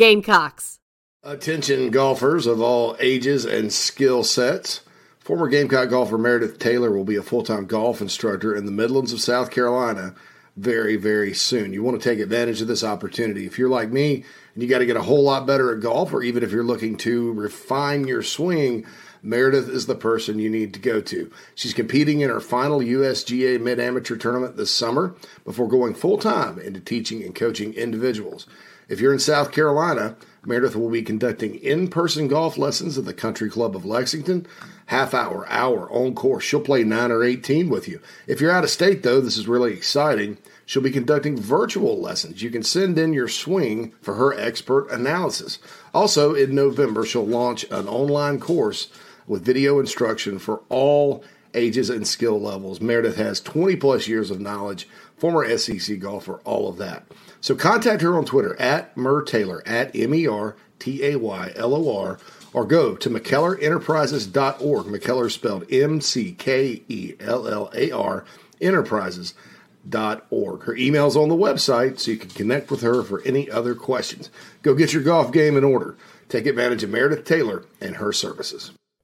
Gamecocks. Attention golfers of all ages and skill sets. Former Gamecock golfer Meredith Taylor will be a full time golf instructor in the Midlands of South Carolina very, very soon. You want to take advantage of this opportunity. If you're like me and you got to get a whole lot better at golf, or even if you're looking to refine your swing, Meredith is the person you need to go to. She's competing in her final USGA Mid Amateur tournament this summer before going full time into teaching and coaching individuals. If you're in South Carolina, Meredith will be conducting in person golf lessons at the Country Club of Lexington. Half hour, hour on course. She'll play 9 or 18 with you. If you're out of state, though, this is really exciting. She'll be conducting virtual lessons. You can send in your swing for her expert analysis. Also, in November, she'll launch an online course with video instruction for all ages and skill levels. Meredith has 20 plus years of knowledge, former SEC golfer, all of that. So contact her on Twitter at Mer Taylor, at M E R T A Y L O R, or go to McKellarEnterprises.org. McKellar spelled M C K E L L A R, Enterprises.org. Her email's on the website, so you can connect with her for any other questions. Go get your golf game in order. Take advantage of Meredith Taylor and her services.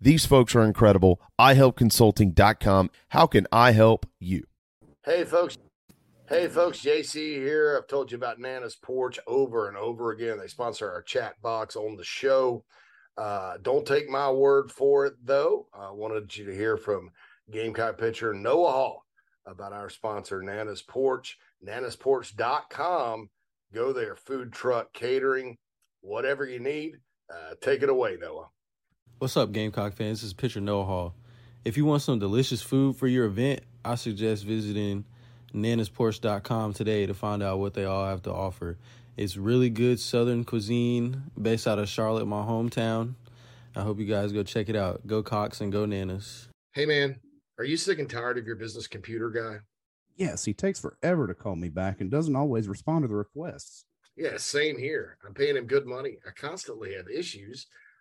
These folks are incredible. iHelpConsulting.com. How can I help you? Hey, folks. Hey, folks. JC here. I've told you about Nana's Porch over and over again. They sponsor our chat box on the show. Uh, don't take my word for it, though. I wanted you to hear from Gamecock pitcher Noah Hall about our sponsor, Nana's Porch. Nana'sPorch.com. Go there. Food truck, catering, whatever you need. Uh, take it away, Noah. What's up, Gamecock fans? This is pitcher Noah Hall. If you want some delicious food for your event, I suggest visiting nanasporch.com today to find out what they all have to offer. It's really good southern cuisine based out of Charlotte, my hometown. I hope you guys go check it out. Go Cox and go Nanas. Hey, man, are you sick and tired of your business computer guy? Yes, he takes forever to call me back and doesn't always respond to the requests. Yeah, same here. I'm paying him good money. I constantly have issues,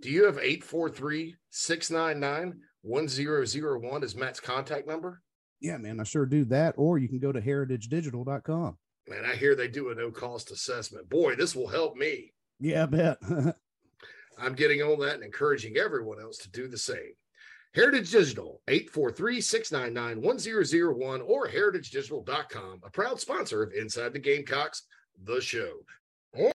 do you have 843 699 1001 as Matt's contact number? Yeah, man, I sure do that. Or you can go to heritagedigital.com. Man, I hear they do a no cost assessment. Boy, this will help me. Yeah, I bet. I'm getting on that and encouraging everyone else to do the same. Heritage Digital, 843-699-1001 or heritagedigital.com, a proud sponsor of Inside the Gamecocks, the show. Yep,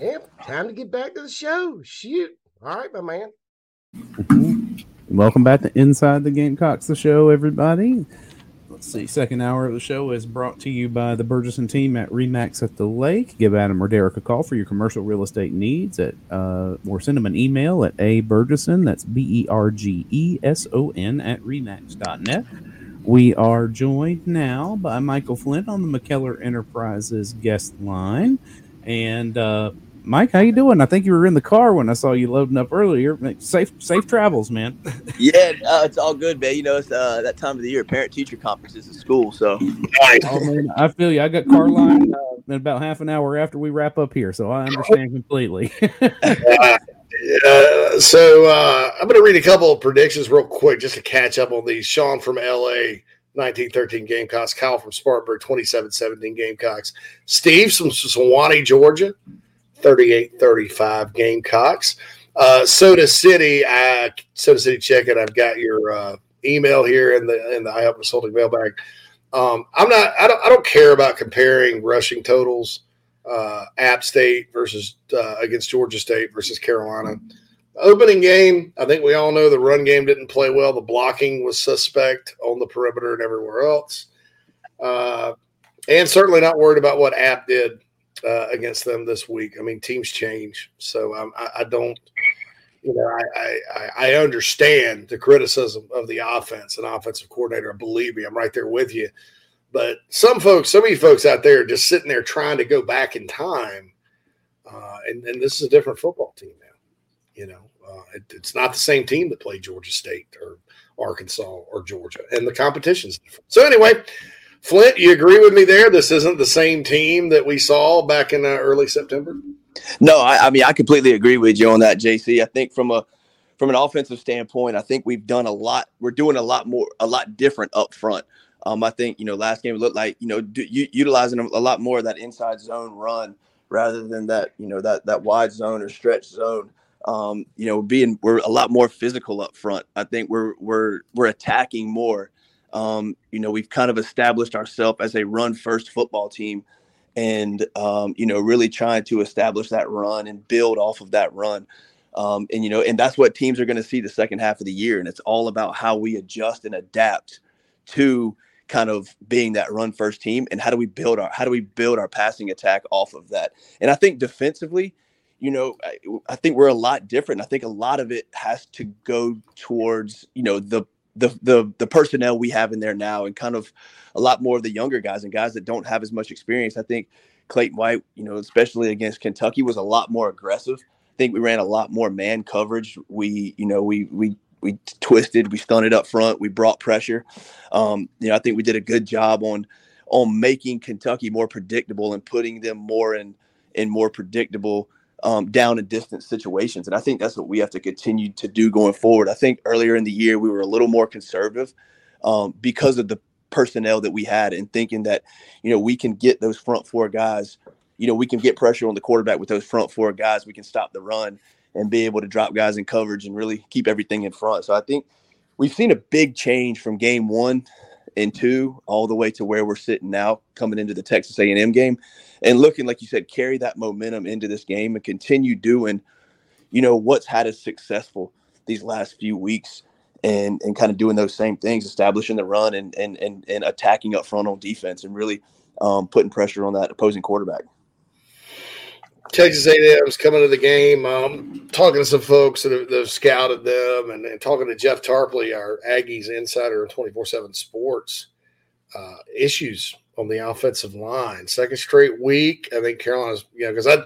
yep, time to get back to the show. Shoot. All right, my man. Welcome back to Inside the Gamecocks, the show, everybody. Let's see. Second hour of the show is brought to you by the Bergeson team at Remax at the Lake. Give Adam or Derek a call for your commercial real estate needs at uh, or send them an email at a Bergeson. That's B E R G E S O N at remax.net. We are joined now by Michael Flint on the McKellar Enterprises guest line. And uh, Mike, how you doing? I think you were in the car when I saw you loading up earlier. Safe, safe travels, man. yeah, uh, it's all good, man. You know, it's uh, that time of the year, parent teacher conferences at school. So, oh, man, I feel you. I got car line uh, in about half an hour after we wrap up here, so I understand completely. Uh, so uh, I'm going to read a couple of predictions real quick just to catch up on these. Sean from LA, 1913 Gamecocks. Kyle from Spartanburg, 2717 Gamecocks. Steve from Suwanee, Georgia, 38 35 Gamecocks. Uh, Soda City, uh, Soda City, check it. I've got your uh, email here in the in the iHelp Consulting mailbag. Um, I'm not. I don't. I don't care about comparing rushing totals. Uh, App State versus uh, against Georgia State versus Carolina. Opening game, I think we all know the run game didn't play well. The blocking was suspect on the perimeter and everywhere else. Uh, and certainly not worried about what App did uh, against them this week. I mean, teams change, so um, I, I, don't. You know, I, I I understand the criticism of the offense and offensive coordinator. Believe me, I'm right there with you. But some folks, some of you folks out there, are just sitting there trying to go back in time, uh, and and this is a different football team now. You know, uh, it, it's not the same team that played Georgia State or Arkansas or Georgia, and the competition's different. So anyway, Flint, you agree with me there? This isn't the same team that we saw back in uh, early September. No, I, I, mean I completely agree with you on that, JC. I think from a from an offensive standpoint, I think we've done a lot. We're doing a lot more, a lot different up front. Um, I think you know last game looked like you know do, utilizing a lot more of that inside zone run rather than that you know that that wide zone or stretch zone. Um, you know, being we're a lot more physical up front. I think we're we're we're attacking more. Um, you know, we've kind of established ourselves as a run first football team, and um, you know, really trying to establish that run and build off of that run. Um, and you know, and that's what teams are going to see the second half of the year, and it's all about how we adjust and adapt to kind of being that run first team and how do we build our how do we build our passing attack off of that and i think defensively you know I, I, think we're a lot different i think a lot of it has to go towards you know the the the the personnel we have in there now and kind of a lot more of the younger guys and guys that don't have as much experience i think clayton white you know especially against kentucky was a lot more aggressive I think we ran a lot more man coverage. We, you know, we we we twisted, we stunted up front, we brought pressure. Um, you know, I think we did a good job on on making Kentucky more predictable and putting them more in in more predictable um, down and distance situations. And I think that's what we have to continue to do going forward. I think earlier in the year we were a little more conservative um, because of the personnel that we had and thinking that you know we can get those front four guys you know we can get pressure on the quarterback with those front four guys we can stop the run and be able to drop guys in coverage and really keep everything in front. So I think we've seen a big change from game one and two all the way to where we're sitting now coming into the Texas A&M game and looking like you said carry that momentum into this game and continue doing you know what's had us successful these last few weeks and and kind of doing those same things establishing the run and and and, and attacking up front on defense and really um, putting pressure on that opposing quarterback Texas A&M's coming to the game. Um, talking to some folks that have, that have scouted them, and, and, talking to Jeff Tarpley, our Aggies insider in twenty four seven Sports. Uh, issues on the offensive line, second straight week. I think Carolina's, you know, because I,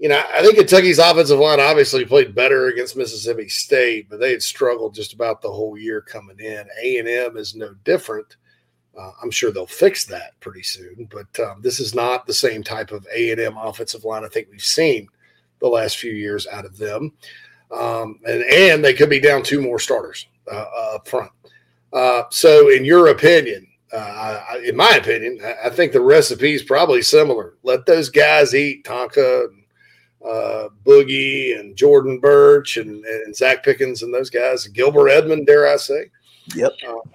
you know, I think Kentucky's offensive line obviously played better against Mississippi State, but they had struggled just about the whole year coming in. A and M is no different. Uh, I'm sure they'll fix that pretty soon, but um, this is not the same type of A and M offensive line I think we've seen the last few years out of them. Um, and and they could be down two more starters uh, up front. Uh, so, in your opinion, uh, I, in my opinion, I, I think the recipe is probably similar. Let those guys eat Tonka, and, uh, Boogie, and Jordan Burch, and, and Zacch Pickens, and those guys, Gilber Edmond, dare I say? Yep. Uh,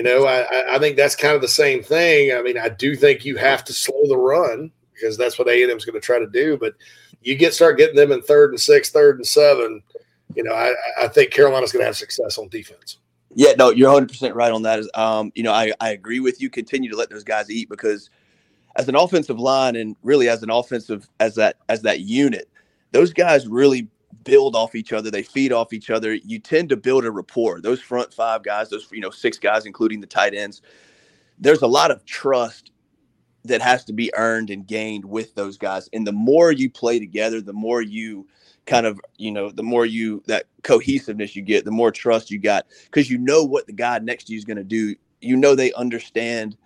you know, I, I think that's kind of the same thing. I mean, I do think you have to slow the run because that's what A and M is going to try to do. But you get start getting them in third and six, third and seven. You know, I, I think Carolina's going to have success on defense. Yeah, no, you're 100 percent right on that. Um, you know, I, I agree with you. Continue to let those guys eat because as an offensive line and really as an offensive as that as that unit, those guys really build off each other. They feed off each other. You tend to build a rapport. Those front five guys, those you know six guys, including the tight ends. There's a lot of trust that has to be earned and gained with those guys. And the more you play together, the more you kind of you know the more you that cohesiveness you get the more trust you got because you know what the guy next to you is going to do you know they understand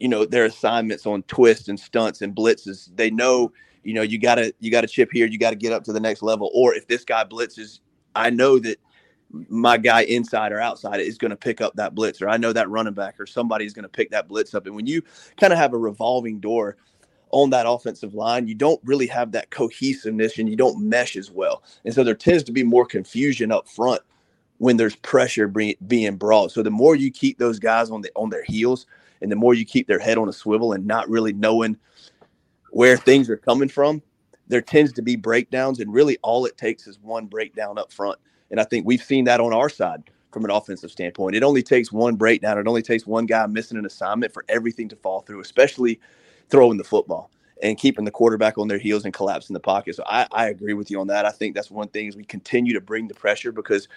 you know their assignments on twists and stunts and blitzes they know you know you gotta you gotta chip here you gotta get up to the next level or if this guy blitzes i know that my guy inside or outside is going to pick up that blitz or i know that running back or somebody's going to pick that blitz up and when you kind of have a revolving door on that offensive line, you don't really have that cohesiveness and you don't mesh as well. And so there tends to be more confusion up front when there's pressure being brought. So the more you keep those guys on the on their heels and the more you keep their head on a swivel and not really knowing where things are coming from, there tends to be breakdowns and really all it takes is one breakdown up front. And I think we've seen that on our side from an offensive standpoint. It only takes one breakdown. It only takes one guy missing an assignment for everything to fall through, especially throwing the football and keeping the quarterback on their heels and collapsing the pocket. So I, I agree with you on that. I think that's one thing is we continue to bring the pressure because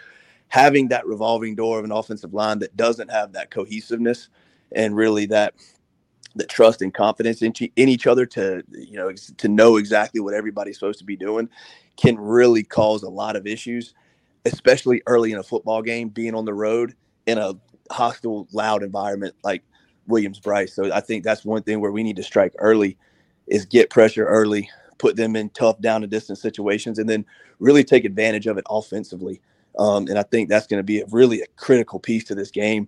having that revolving door of an offensive line that doesn't have that cohesiveness and really that that trust and confidence in, in each other to you know to know exactly what everybody's supposed to be doing can really cause a lot of issues especially early in a football game being on the road in a hostile loud environment like Williams Brice. So I think that's one thing where we need to strike early is get pressure early, put them in tough down and distance situations, and then really take advantage of it offensively. Um, and I think that's going to be a really a critical piece to this game,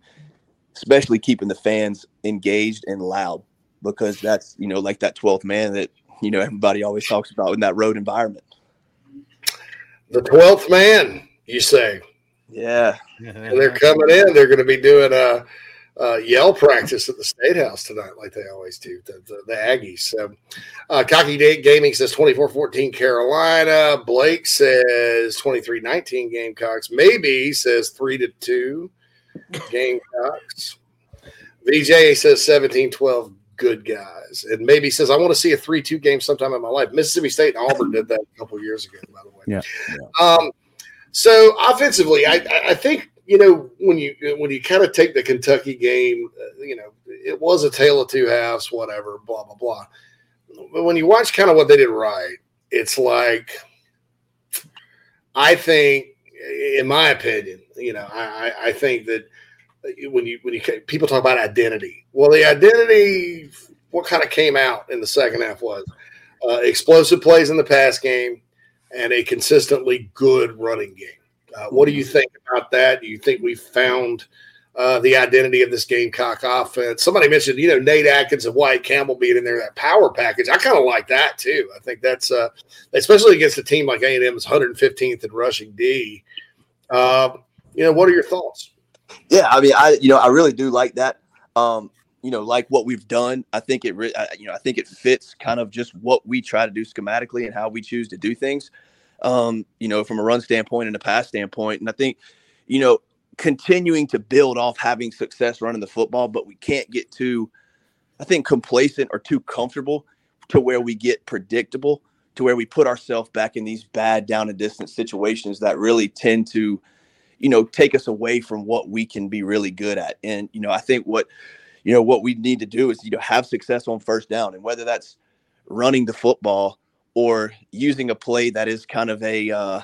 especially keeping the fans engaged and loud because that's you know like that 12th man that you know everybody always talks about in that road environment. The 12th man, you say? Yeah. And they're coming in. They're going to be doing a uh, yell practice at the State House tonight, like they always do, the, the, the Aggies. So, uh, Cocky Gaming says 24 14 Carolina. Blake says 23 19 Gamecocks. Maybe says 3 to 2 Gamecocks. VJ says 17 12 good guys. And maybe says, I want to see a 3 2 game sometime in my life. Mississippi State and Auburn did that a couple years ago, by the way. Yeah. yeah. Um, so, offensively, I, I think you know when you when you kind of take the Kentucky game, uh, you know it was a tale of two halves, whatever, blah blah blah. But when you watch kind of what they did right, it's like I think, in my opinion, you know, I I think that when you when you people talk about identity, well, the identity what kind of came out in the second half was uh, explosive plays in the pass game and a consistently good running game. Uh, what do you think about that? Do you think we found uh, the identity of this Gamecock offense? Somebody mentioned, you know, Nate Atkins and Wyatt Campbell being in there, that power package. I kind of like that too. I think that's, uh, especially against a team like A&M's 115th in rushing D. Um, you know, what are your thoughts? Yeah, I mean, I you know, I really do like that. Um, you know, like what we've done. I think it, re- I, you know, I think it fits kind of just what we try to do schematically and how we choose to do things um, you know, from a run standpoint and a pass standpoint. And I think, you know, continuing to build off having success running the football, but we can't get too, I think, complacent or too comfortable to where we get predictable, to where we put ourselves back in these bad down and distance situations that really tend to, you know, take us away from what we can be really good at. And, you know, I think what, you know, what we need to do is, you know, have success on first down. And whether that's running the football or using a play that is kind of a uh,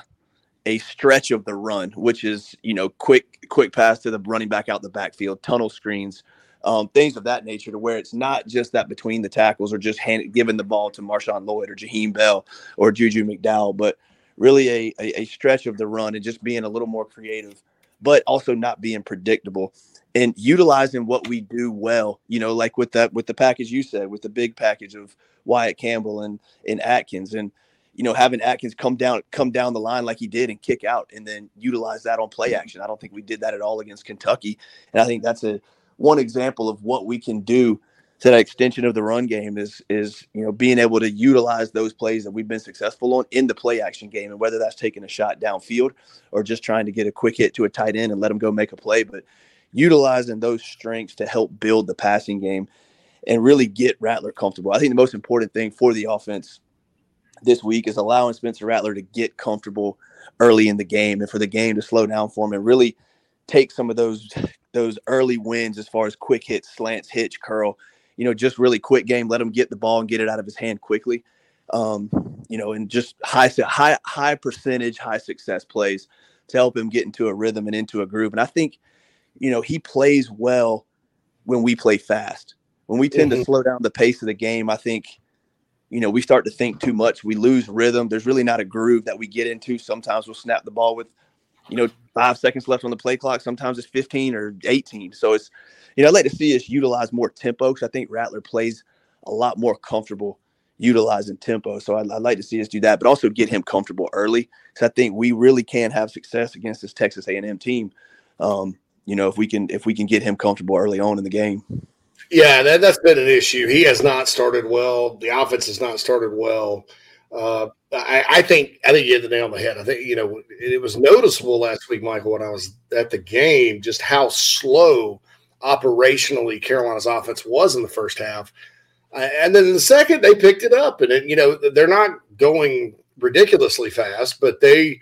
a stretch of the run, which is you know quick quick pass to the running back out the backfield, tunnel screens, um, things of that nature, to where it's not just that between the tackles or just hand, giving the ball to Marshawn Lloyd or Jaheim Bell or Juju McDowell, but really a, a, a stretch of the run and just being a little more creative, but also not being predictable and utilizing what we do well. You know, like with that with the package you said, with the big package of Wyatt Campbell and and Atkins and you know, having Atkins come down, come down the line like he did and kick out, and then utilize that on play action. I don't think we did that at all against Kentucky, and I think that's a one example of what we can do to that extension of the run game is is you know being able to utilize those plays that we've been successful on in the play action game, and whether that's taking a shot downfield or just trying to get a quick hit to a tight end and let them go make a play, but utilizing those strengths to help build the passing game and really get Rattler comfortable. I think the most important thing for the offense this week is allowing Spencer Rattler to get comfortable early in the game and for the game to slow down for him and really take some of those those early wins as far as quick hits, slants, hitch, curl, you know, just really quick game, let him get the ball and get it out of his hand quickly. Um, you know, and just high high high percentage, high success plays to help him get into a rhythm and into a groove. And I think, you know, he plays well when we play fast. When we tend mm-hmm. to slow down the pace of the game, I think you know, we start to think too much. We lose rhythm. There's really not a groove that we get into. Sometimes we'll snap the ball with, you know, five seconds left on the play clock. Sometimes it's 15 or 18. So it's, you know, I'd like to see us utilize more tempo because I think Rattler plays a lot more comfortable utilizing tempo. So I'd, I'd, like to see us do that, but also get him comfortable early because I think we really can have success against this Texas A&M team. Um, you know, if we can if we can get him comfortable early on in the game. Yeah, that, that's been an issue. He has not started well. The offense has not started well. Uh, I, I, think I think you hit the nail on the head. I think you know it, it was noticeable last week, Michael, when I was at the game, just how slow operationally Carolina's offense was in the first half, uh, and then in the second they picked it up, and it, you know they're not going ridiculously fast, but they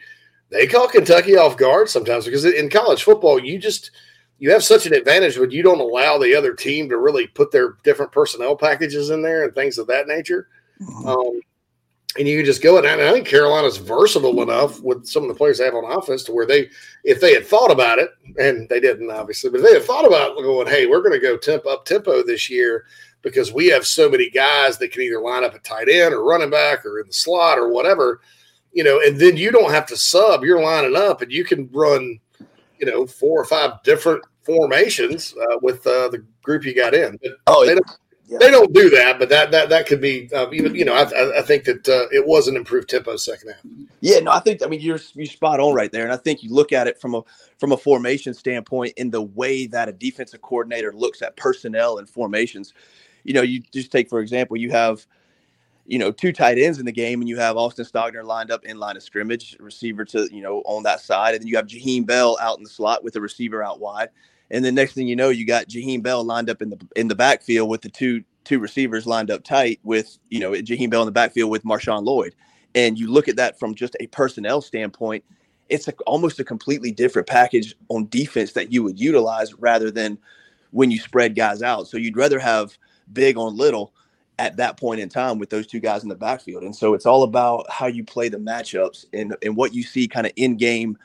they call Kentucky off guard sometimes because in college football you just you have such an advantage when you don't allow the other team to really put their different personnel packages in there and things of that nature. Mm-hmm. Um, and you can just go and I think Carolina's versatile enough with some of the players they have on offense to where they, if they had thought about it, and they didn't obviously, but they had thought about going, hey, we're going to go temp up tempo this year because we have so many guys that can either line up at tight end or running back or in the slot or whatever, you know, and then you don't have to sub. You're lining up and you can run, you know, four or five different formations uh, with uh, the group you got in. But oh, they don't, yeah. they don't do that, but that that that could be uh, even. You know, I, I think that uh, it was an improved tempo second half. Yeah, no, I think I mean you're you spot on right there, and I think you look at it from a from a formation standpoint in the way that a defensive coordinator looks at personnel and formations. You know, you just take for example, you have you know, two tight ends in the game, and you have Austin Stogner lined up in line of scrimmage, receiver to, you know, on that side. And then you have Jaheim Bell out in the slot with the receiver out wide. And then next thing you know, you got Jaheim Bell lined up in the in the backfield with the two two receivers lined up tight with you know Jaheim Bell in the backfield with Marshawn Lloyd. And you look at that from just a personnel standpoint, it's a, almost a completely different package on defense that you would utilize rather than when you spread guys out. So you'd rather have big on little at that point in time with those two guys in the backfield. And so it's all about how you play the matchups and, and what you see kind of in game,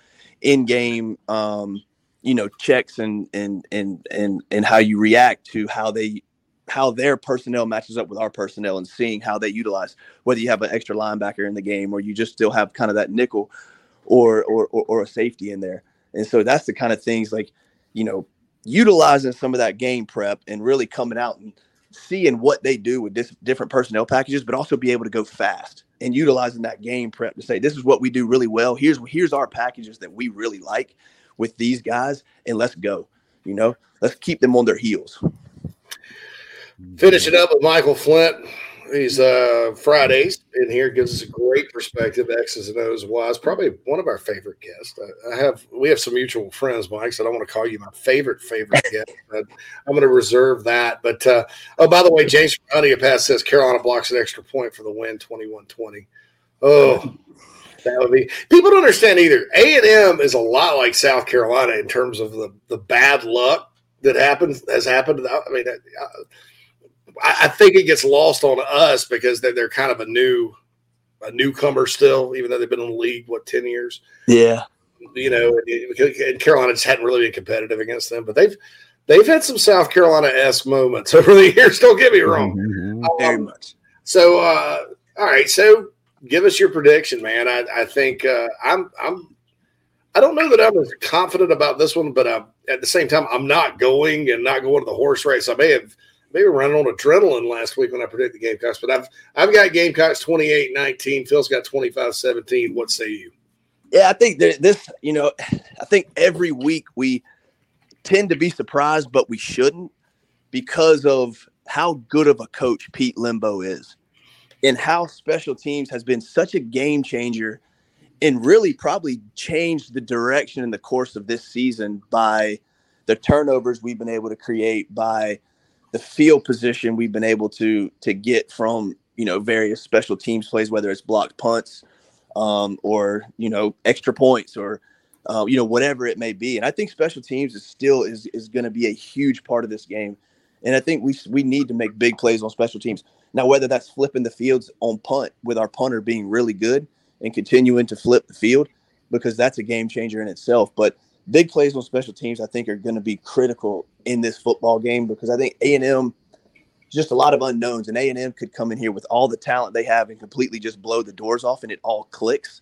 in game um, you know checks and and and and and how you react to how they how their personnel matches up with our personnel and seeing how they utilize whether you have an extra linebacker in the game or you just still have kind of that nickel or or or, or a safety in there. And so that's the kind of things like you know utilizing some of that game prep and really coming out and seeing what they do with this different personnel packages but also be able to go fast and utilizing that game prep to say this is what we do really well. Here's here's our packages that we really like with these guys and let's go. You know, let's keep them on their heels. Finishing up with Michael Flint. He's uh, Fridays in here gives us a great perspective, X's and O's wise. Probably one of our favorite guests. I, I have we have some mutual friends, Mike. So I don't want to call you my favorite favorite guest. But I'm going to reserve that. But uh, oh, by the way, James Honey Pass says Carolina blocks an extra point for the win, 21-20. Oh, that would be people don't understand either. A and M is a lot like South Carolina in terms of the the bad luck that happens has happened. I mean, I, I think it gets lost on us because they're, they're kind of a new. a newcomer still, even though they've been in the league what ten years. Yeah, you know, and, Carolina just hadn't really been competitive against them, but they've they've had some South Carolina esque moments over the years. Don't get me wrong. Mm-hmm. Very much. So, uh, all right. So, give us your prediction, man. I, I think uh, I'm I'm I don't know that I'm as confident about this one, but I'm, at the same time, I'm not going and not going to the horse race. I may have maybe running on adrenaline last week when I predicted Gamecocks, but I've I've got Gamecocks 28-19. Phil's got 25-17. What say you? Yeah, I think that this, you know, I think every week we tend to be surprised, but we shouldn't because of how good of a coach Pete Lembo is and how special teams has been such a game changer and really probably changed the direction in the course of this season by the turnovers we've been able to create by the field position we've been able to to get from you know various special teams plays whether it's blocked punts um, or you know extra points or uh, you know whatever it may be. And i think special teams is still is is going to be a huge part of this game. And i think we we need to make big plays on special teams now whether that's flipping the fields on punt with our punter being really good and continuing to flip the field because that's a game changer in itself. But big plays on special teams, I think, are going to be critical in this football game because I think A and M just a lot of unknowns, and A and M could come in here with all the talent they have and completely just blow the doors off, and it all clicks.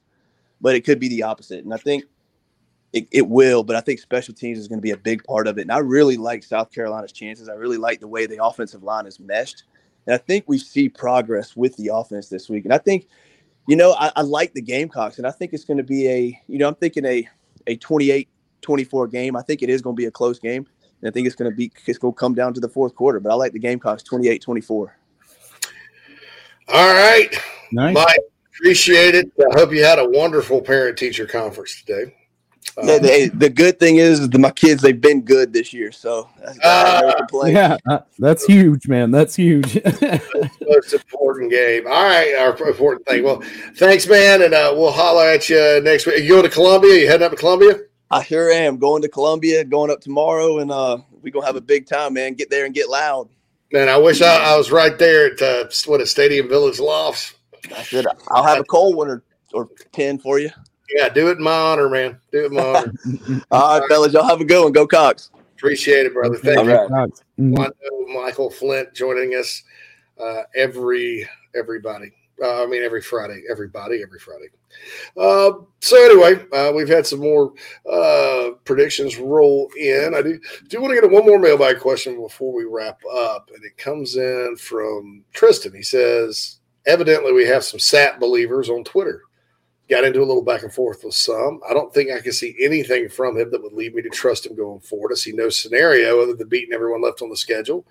But it could be the opposite, and I think it, it will. But I think special teams is going to be a big part of it, and I really like South Carolina's chances. I really like the way the offensive line is meshed, and I think we see progress with the offense this week. And I think you know, I, I like the Gamecocks, and I think it's going to be a, you know, I'm thinking a a 28 24 game. I think it is going to be a close game. And I think it's going to be, it's going to come down to the fourth quarter, but I like the Gamecocks 28 24. All right. Nice. Mike, appreciate it. I hope you had a wonderful parent teacher conference today. Um, the, the, the, good thing is, is my kids they've been good this year, so that's, uh, yeah, uh, that's huge, man. That's huge. most important game. All right, our important thing. Well, thanks, man, and uh, we'll holler at you next week. You going to Columbia? You heading up to Columbia? I sure am going to Columbia, going up tomorrow, and uh, we gonna have a big time, man. Get there and get loud. Man, I wish I, I was right there at uh, what a Stadium Village Lofts. I said I'll have a cold one or, or ten for you. Yeah, do it in my honor, man. Do it in my honor. All right, fellas, y'all have a good one. Go Cox. Appreciate it, brother. Thank All you. right. Mm-hmm. Michael Flint joining us uh, every everybody. Uh, I mean, every Friday, everybody, every Friday. Uh, so anyway, uh, we've had some more uh, predictions roll in. I do do want to get one more mailbag question before we wrap up, and it comes in from Tristan. He says, "Evidently, we have some SAT believers on Twitter." Got into a little back and forth with some. I don't think I can see anything from him that would lead me to trust him going forward. I see no scenario other than beating everyone left on the schedule.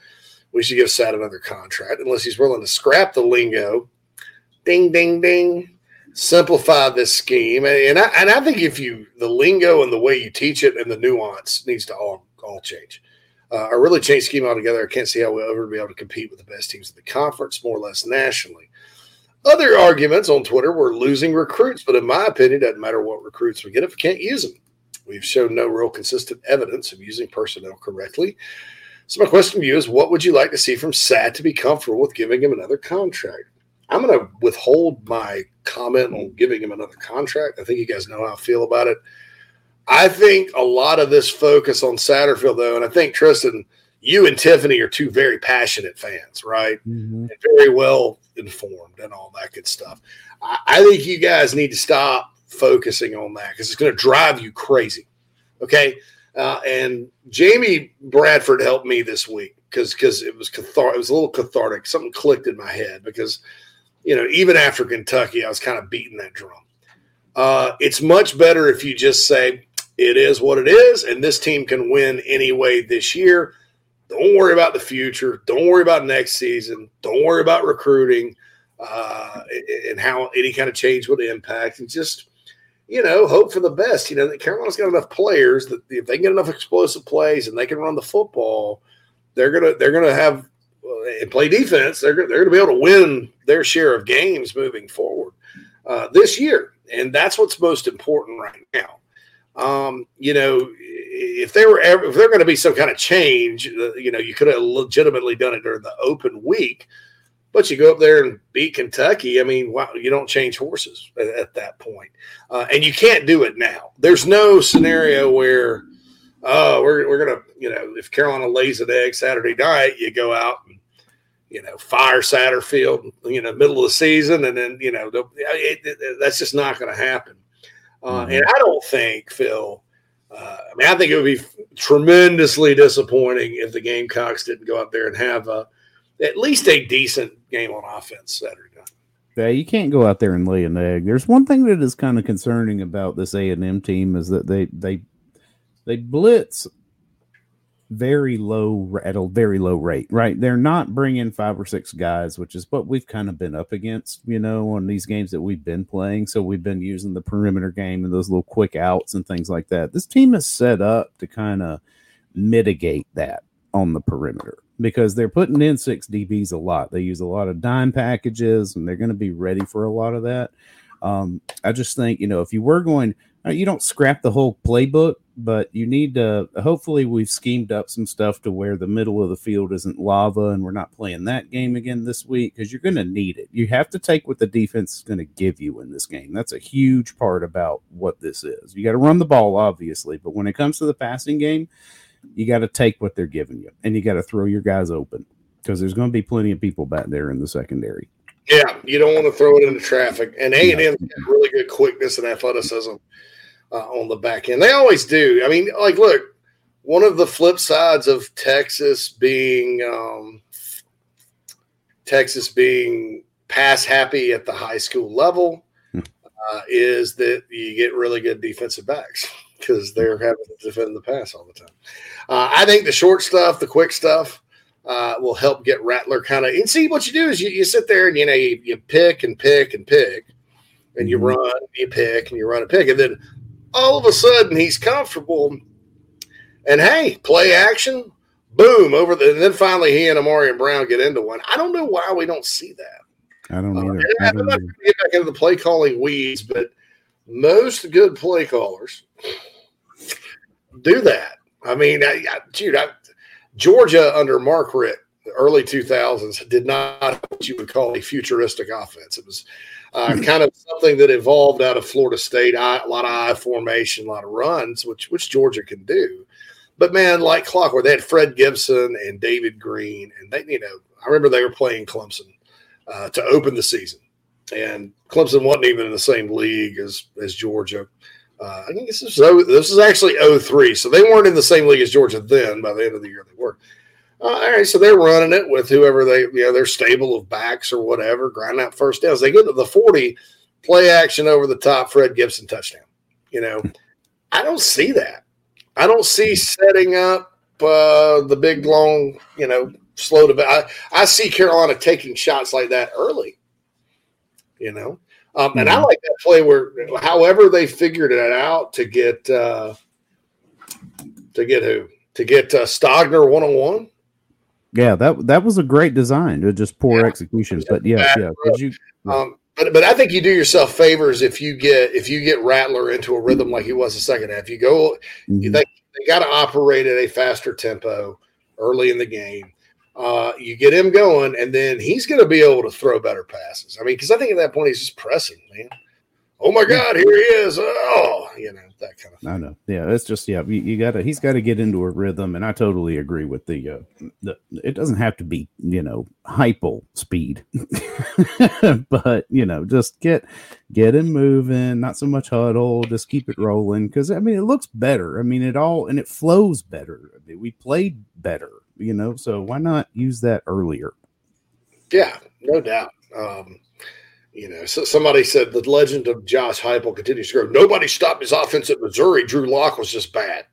We should give Sat another contract unless he's willing to scrap the lingo. Ding, ding, ding. Simplify this scheme, and I, and I think if you the lingo and the way you teach it and the nuance needs to all all change. Uh, really change scheme altogether. I can't see how we'll ever be able to compete with the best teams in the conference, more or less nationally. Other arguments on Twitter were losing recruits, but in my opinion, it doesn't matter what recruits we get if we can't use them. We've shown no real consistent evidence of using personnel correctly. So my question to you is, what would you like to see from SAT to be comfortable with giving him another contract? I'm going to withhold my comment on giving him another contract. I think you guys know how I feel about it. I think a lot of this focus on Satterfield, though, and I think Tristan, you and Tiffany are two very passionate fans, right? Mm-hmm. And very well informed and all that good stuff. I, I think you guys need to stop focusing on that because it's going to drive you crazy. Okay. Uh, and Jamie Bradford helped me this week because because it was cathartic. It was a little cathartic. Something clicked in my head because you know even after Kentucky, I was kind of beating that drum. Uh, it's much better if you just say it is what it is, and this team can win anyway this year. Don't worry about the future. Don't worry about next season. Don't worry about recruiting uh, and how any kind of change would impact. And just, you know, hope for the best. You know, Carolina's got enough players that if they get enough explosive plays and they can run the football, they're gonna they're gonna have uh, and play defense. They're they're gonna be able to win their share of games moving forward uh, this year, and that's what's most important right now. Um, you know, if there were ever, if there are going to be some kind of change, uh, you know, you could have legitimately done it during the open week. But you go up there and beat Kentucky. I mean, wow, you don't change horses at, at that point. Uh, and you can't do it now. There's no scenario where, oh, we're, we're going to, you know, if Carolina lays an egg Saturday night, you go out and, you know, fire Satterfield, you know, middle of the season. And then, you know, it, it, that's just not going to happen. Uh, and I don't think, Phil, uh, I mean, I think it would be tremendously disappointing if the Gamecocks didn't go out there and have a, at least a decent game on offense Saturday night. Yeah, you can't go out there and lay an egg. There's one thing that is kind of concerning about this A and M team is that they they they blitz very low at a very low rate, right? They're not bringing five or six guys, which is what we've kind of been up against, you know, on these games that we've been playing. So we've been using the perimeter game and those little quick outs and things like that. This team is set up to kind of mitigate that on the perimeter because they're putting in six DBs a lot. They use a lot of dime packages and they're going to be ready for a lot of that. Um, I just think, you know, if you were going, uh, you don't scrap the whole playbook, but you need to. Hopefully, we've schemed up some stuff to where the middle of the field isn't lava, and we're not playing that game again this week because you're going to need it. You have to take what the defense is going to give you in this game. That's a huge part about what this is. You got to run the ball, obviously, but when it comes to the passing game, you got to take what they're giving you, and you got to throw your guys open because there's going to be plenty of people back there in the secondary. Yeah, you don't want to throw it into traffic. And A and M really good quickness and athleticism uh, on the back end. They always do. I mean, like, look, one of the flip sides of Texas being um, Texas being pass happy at the high school level uh, is that you get really good defensive backs because they're having to defend the pass all the time. Uh, I think the short stuff, the quick stuff, uh, will help get Rattler kind of. And see, what you do is you, you sit there and you know you, you pick and pick and pick, and you run, and you pick, and you run and pick, and then all of a sudden he's comfortable. And hey, play action, boom, over the. And then finally he and Ahmarean Brown get into one. I don't know why we don't see that. I don't Uh, I I'm don't going to get back into the play calling weeds, but most good play callers do that. I mean, I, I, dude, I, Georgia under Mark Richt, the early 2000s, did not what you would call a futuristic offense. It was uh, kind of something that evolved out of Florida State, I, a lot of I formation, a lot of runs, which which Georgia can do. But man, like clockwork, they had Fred Gibson and David Greene, and they, you know, I remember they were playing Clemson uh, to open the season, and Clemson wasn't even in the same league as as Georgia. Uh, I think this is oh, this is actually 03, so they weren't in the same league as Georgia then. By the end of the year, they were. Uh, all right, so they're running it with whoever they, you know, their stable of backs or whatever, grinding out first downs. They get to the 40, play action over the top, Fred Gibson touchdown. You know, I don't see that. I don't see setting up uh, the big, long, you know, slow to. I, I see Carolina taking shots like that early. You know, um, and I like that play where, however, they figured it out to get uh, to get who to get uh, Stogner one on one. Yeah, that that was a great design. It was just poor execution. But yeah, yeah. Did you Um, but but I think you do yourself favors if you get if you get Rattler into a rhythm like he was the second half. You go, Mm-hmm. they they got to operate at a faster tempo early in the game. Uh, you get him going, and then he's going to be able to throw better passes. I mean, because I think at that point he's just pressing, man. Oh my God, here he is! Oh, you know that kind of. I know. Yeah, it's just yeah. You, you gotta. He's got to get into a rhythm, and I totally agree with the. Uh, the it doesn't have to be you know hypo speed, but you know just get get him moving. Not so much huddle. Just keep it rolling because I mean it looks better. I mean it all and it flows better. I mean, we played better. You know, so why not use that earlier? Yeah, no doubt. Um, you know, so somebody said the legend of Josh Heupel continues to grow. Nobody stopped his offense at Missouri. Drew Lock was just bad.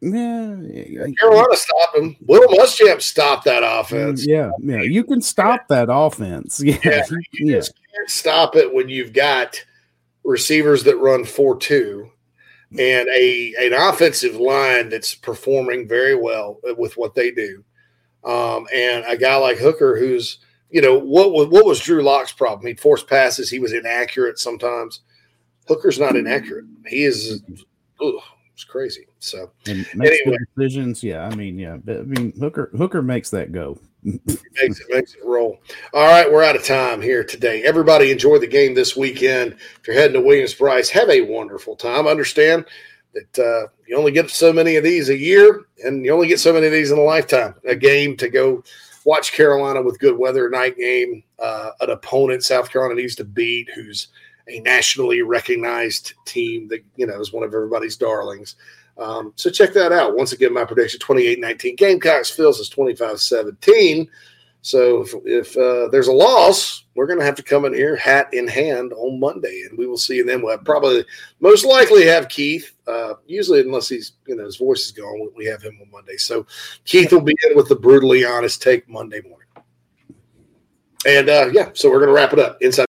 Yeah, Carolina stopped him. Will Muschamp stopped that offense. Yeah, yeah. You can stop that offense. Yeah, Yeah, you just can't stop it when you've got receivers that run four two and a an offensive line that's performing very well with what they do. Um, and a guy like Hooker, who's you know what was what was Drew Lock's problem? He'd force passes. He was inaccurate sometimes. Hooker's not inaccurate. He is. Ugh, it's crazy. So and makes anyway, good decisions. Yeah, I mean, yeah, but, I mean, Hooker Hooker makes that go. makes it makes it roll. All right, we're out of time here today. Everybody enjoy the game this weekend. If you're heading to Williams Brice, have a wonderful time. Understand that uh, you only get so many of these a year, and you only get so many of these in a lifetime. A game to go watch Carolina with good weather, night game, uh, an opponent South Carolina needs to beat, who's a nationally recognized team that you know is one of everybody's darlings. Um, so check that out. Once again, my prediction 28 19. Gamecocks Phil's is 25 17. So if, if uh, there's a loss, we're going to have to come in here hat in hand on Monday, and we will see Then We'll probably most likely have Keith. Uh, usually, unless he's you know his voice is gone, we have him on Monday. So Keith will be in with the brutally honest take Monday morning. And uh, yeah, so we're going to wrap it up inside.